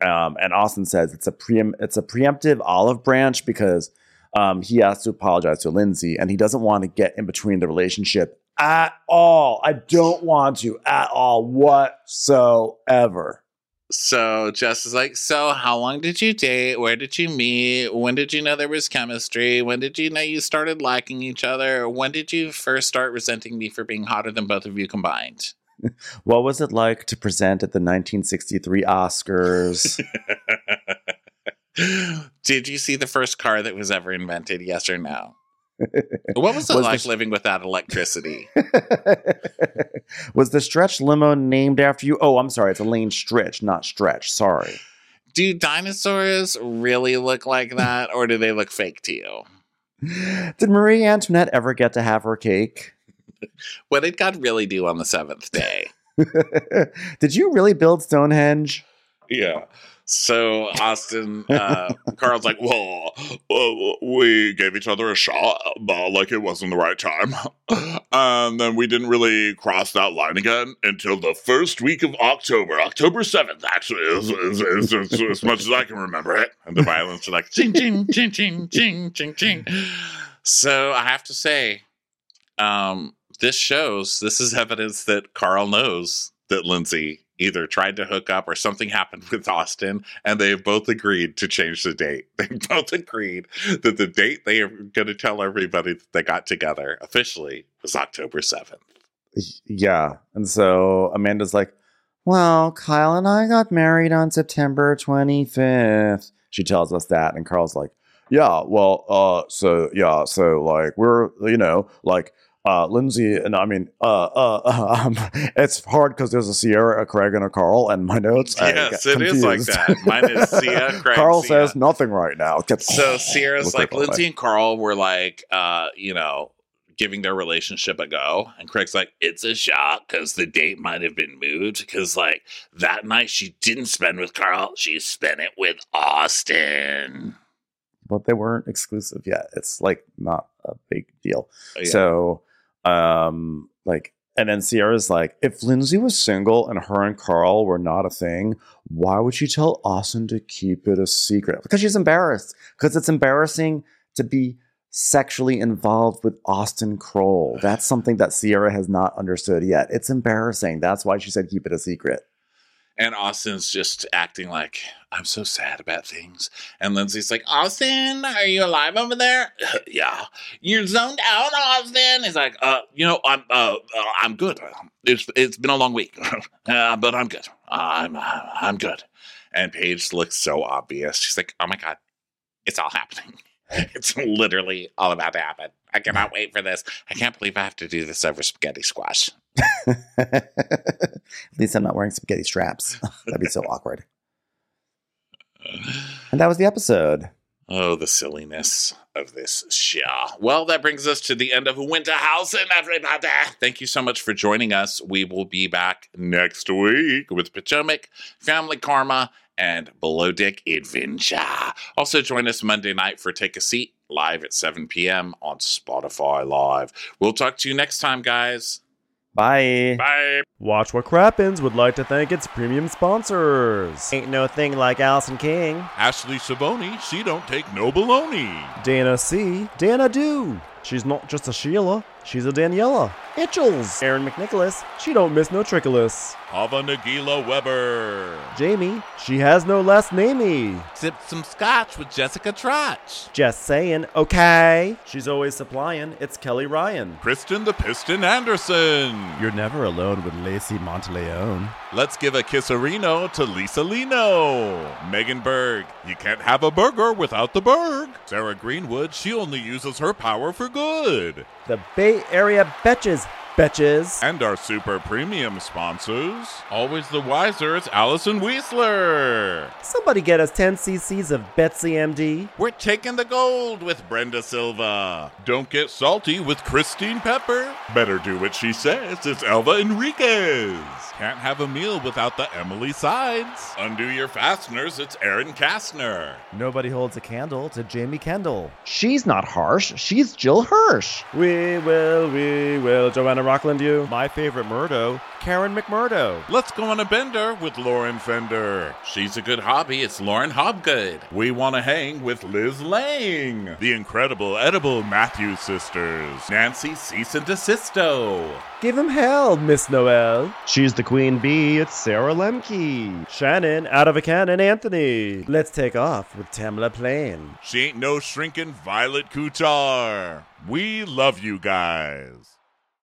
Um, and Austen says it's a preem- it's a preemptive olive branch because um, he has to apologize to Lindsay, and he doesn't want to get in between the relationship at all. I don't want to at all whatsoever. So Jess is like, So, how long did you date? Where did you meet? When did you know there was chemistry? When did you know you started liking each other? When did you first start resenting me for being hotter than both of you combined? What was it like to present at the 1963 Oscars? did you see the first car that was ever invented? Yes or no? What was it Was like the- living without electricity? was the stretch limo named after you? Oh, I'm sorry. It's Elaine Stritch, not Stretch. Sorry. Do dinosaurs really look like that, or do they look fake to you? Did Marie Antoinette ever get to have her cake? What did God really do on the seventh day? Did you really build Stonehenge? Yeah. So Austen, uh, Carl's like, well, uh, we gave each other a shot, but like it wasn't the right time. and then we didn't really cross that line again until the first week of October. October 7th, actually, is, is, is, is- as much as I can remember it. and the violins are like ching ching ching ching ching ching ching. So I have to say, um, this shows this is evidence that Carl knows that Lindsay either tried to hook up or something happened with Austen, and they both agreed to change the date. They both agreed that the date they are going to tell everybody that they got together officially was October seventh. Yeah. And so Amanda's like, well, Kyle and I got married on September 25th. She tells us that. And Carl's like, yeah, well, uh, so, yeah, so like, we're, you know, like, uh, Lindsay and I mean, uh, uh, um, it's hard because there's a Ciara, a Craig, and a Carl, and my notes. Yes, it is like confused. that. Mine is Ciara, Craig, Carl Sia. says nothing right now. Get- So Ciara's like like Lindsay and Carl were like, uh, you know, giving their relationship a go, and Craig's like, it's a shock because the date might have been moved because like that night she didn't spend with Carl, she spent it with Austen. but they weren't exclusive yet. It's like not a big deal. Yeah. So, um, like, and then Ciara's like, if Lindsay was single and her and Carl were not a thing, why would she tell Austen to keep it a secret? Because she's embarrassed. Because it's embarrassing to be sexually involved with Austen Kroll. That's something that Ciara has not understood yet. It's embarrassing. That's why she said keep it a secret. And Austen's just acting like, I'm so sad about things. And Lindsay's like, Austen, are you alive over there? yeah. You're zoned out, Austen. He's like, uh, you know, I'm uh, uh I'm good. It's it's been a long week. uh, but I'm good. I'm uh, I'm good. And Paige looks so obvious. She's like, oh my God, it's all happening. It's literally all about to happen. I cannot wait for this. I can't believe I have to do this over spaghetti squash. At least I'm not wearing spaghetti straps. That'd be so awkward. And that was the episode. Oh, the silliness of this show. Well, that brings us to the end of Winter House and everybody. Thank you so much for joining us. We will be back next week with Potomac, Family Karma, and Below Dick Adventure. Also, join us Monday night for Take a Seat live at 7 p.m. on Spotify Live. We'll talk to you next time, guys. Bye. Bye. Watch What Crappens would like to thank its premium sponsors. Ain't no thing like Allison King. Ashley Savoni, she don't take no baloney. Dana C. Dana Do. She's not just a Sheila, she's a Daniela. Itchels. Aaron McNicholas. She don't miss no trickolas. Hava Nagila Weber. Jamie. She has no last namey. Sipped some scotch with Jessica Trotch. Just saying, okay. She's always supplying. It's Kelly Ryan. Kristen the Piston Anderson. You're never alone with Lacey Monteleone. Let's give a kisserino to Lisa Lino. Megan Berg, you can't have a burger without the Berg. Sarah Greenwood, she only uses her power for good. The Bay Area Betches. Betches. And our super premium sponsors. Always the wiser, it's Allison Weisler. Somebody get us 10 cc's of Betsy MD. We're taking the gold with Brenda Silva. Don't get salty with Christine Pepper. Better do what she says, it's Elva Enriquez. Can't have a meal without the Emily Sides. Undo your fasteners, it's Aaron Kastner. Nobody holds a candle to Jamie Kendall. She's not harsh. She's Jill Hirsch. We will, we will. Joanna Rockland, you. My favorite Murdo, Karen McMurdo. Let's go on a bender with Lauren Fender. She's a good hobby. It's Lauren Hobgood. We want to hang with Liz Lang. The incredible edible Matthews sisters. Nancy Cease and Desisto. Give him hell, Miss Noel. She's the queen bee. It's Sarah Lemke. Shannon, out of a cannon, Anthony. Let's take off with Tamla Plain. She ain't no shrinking Violet Coutar. We love you guys.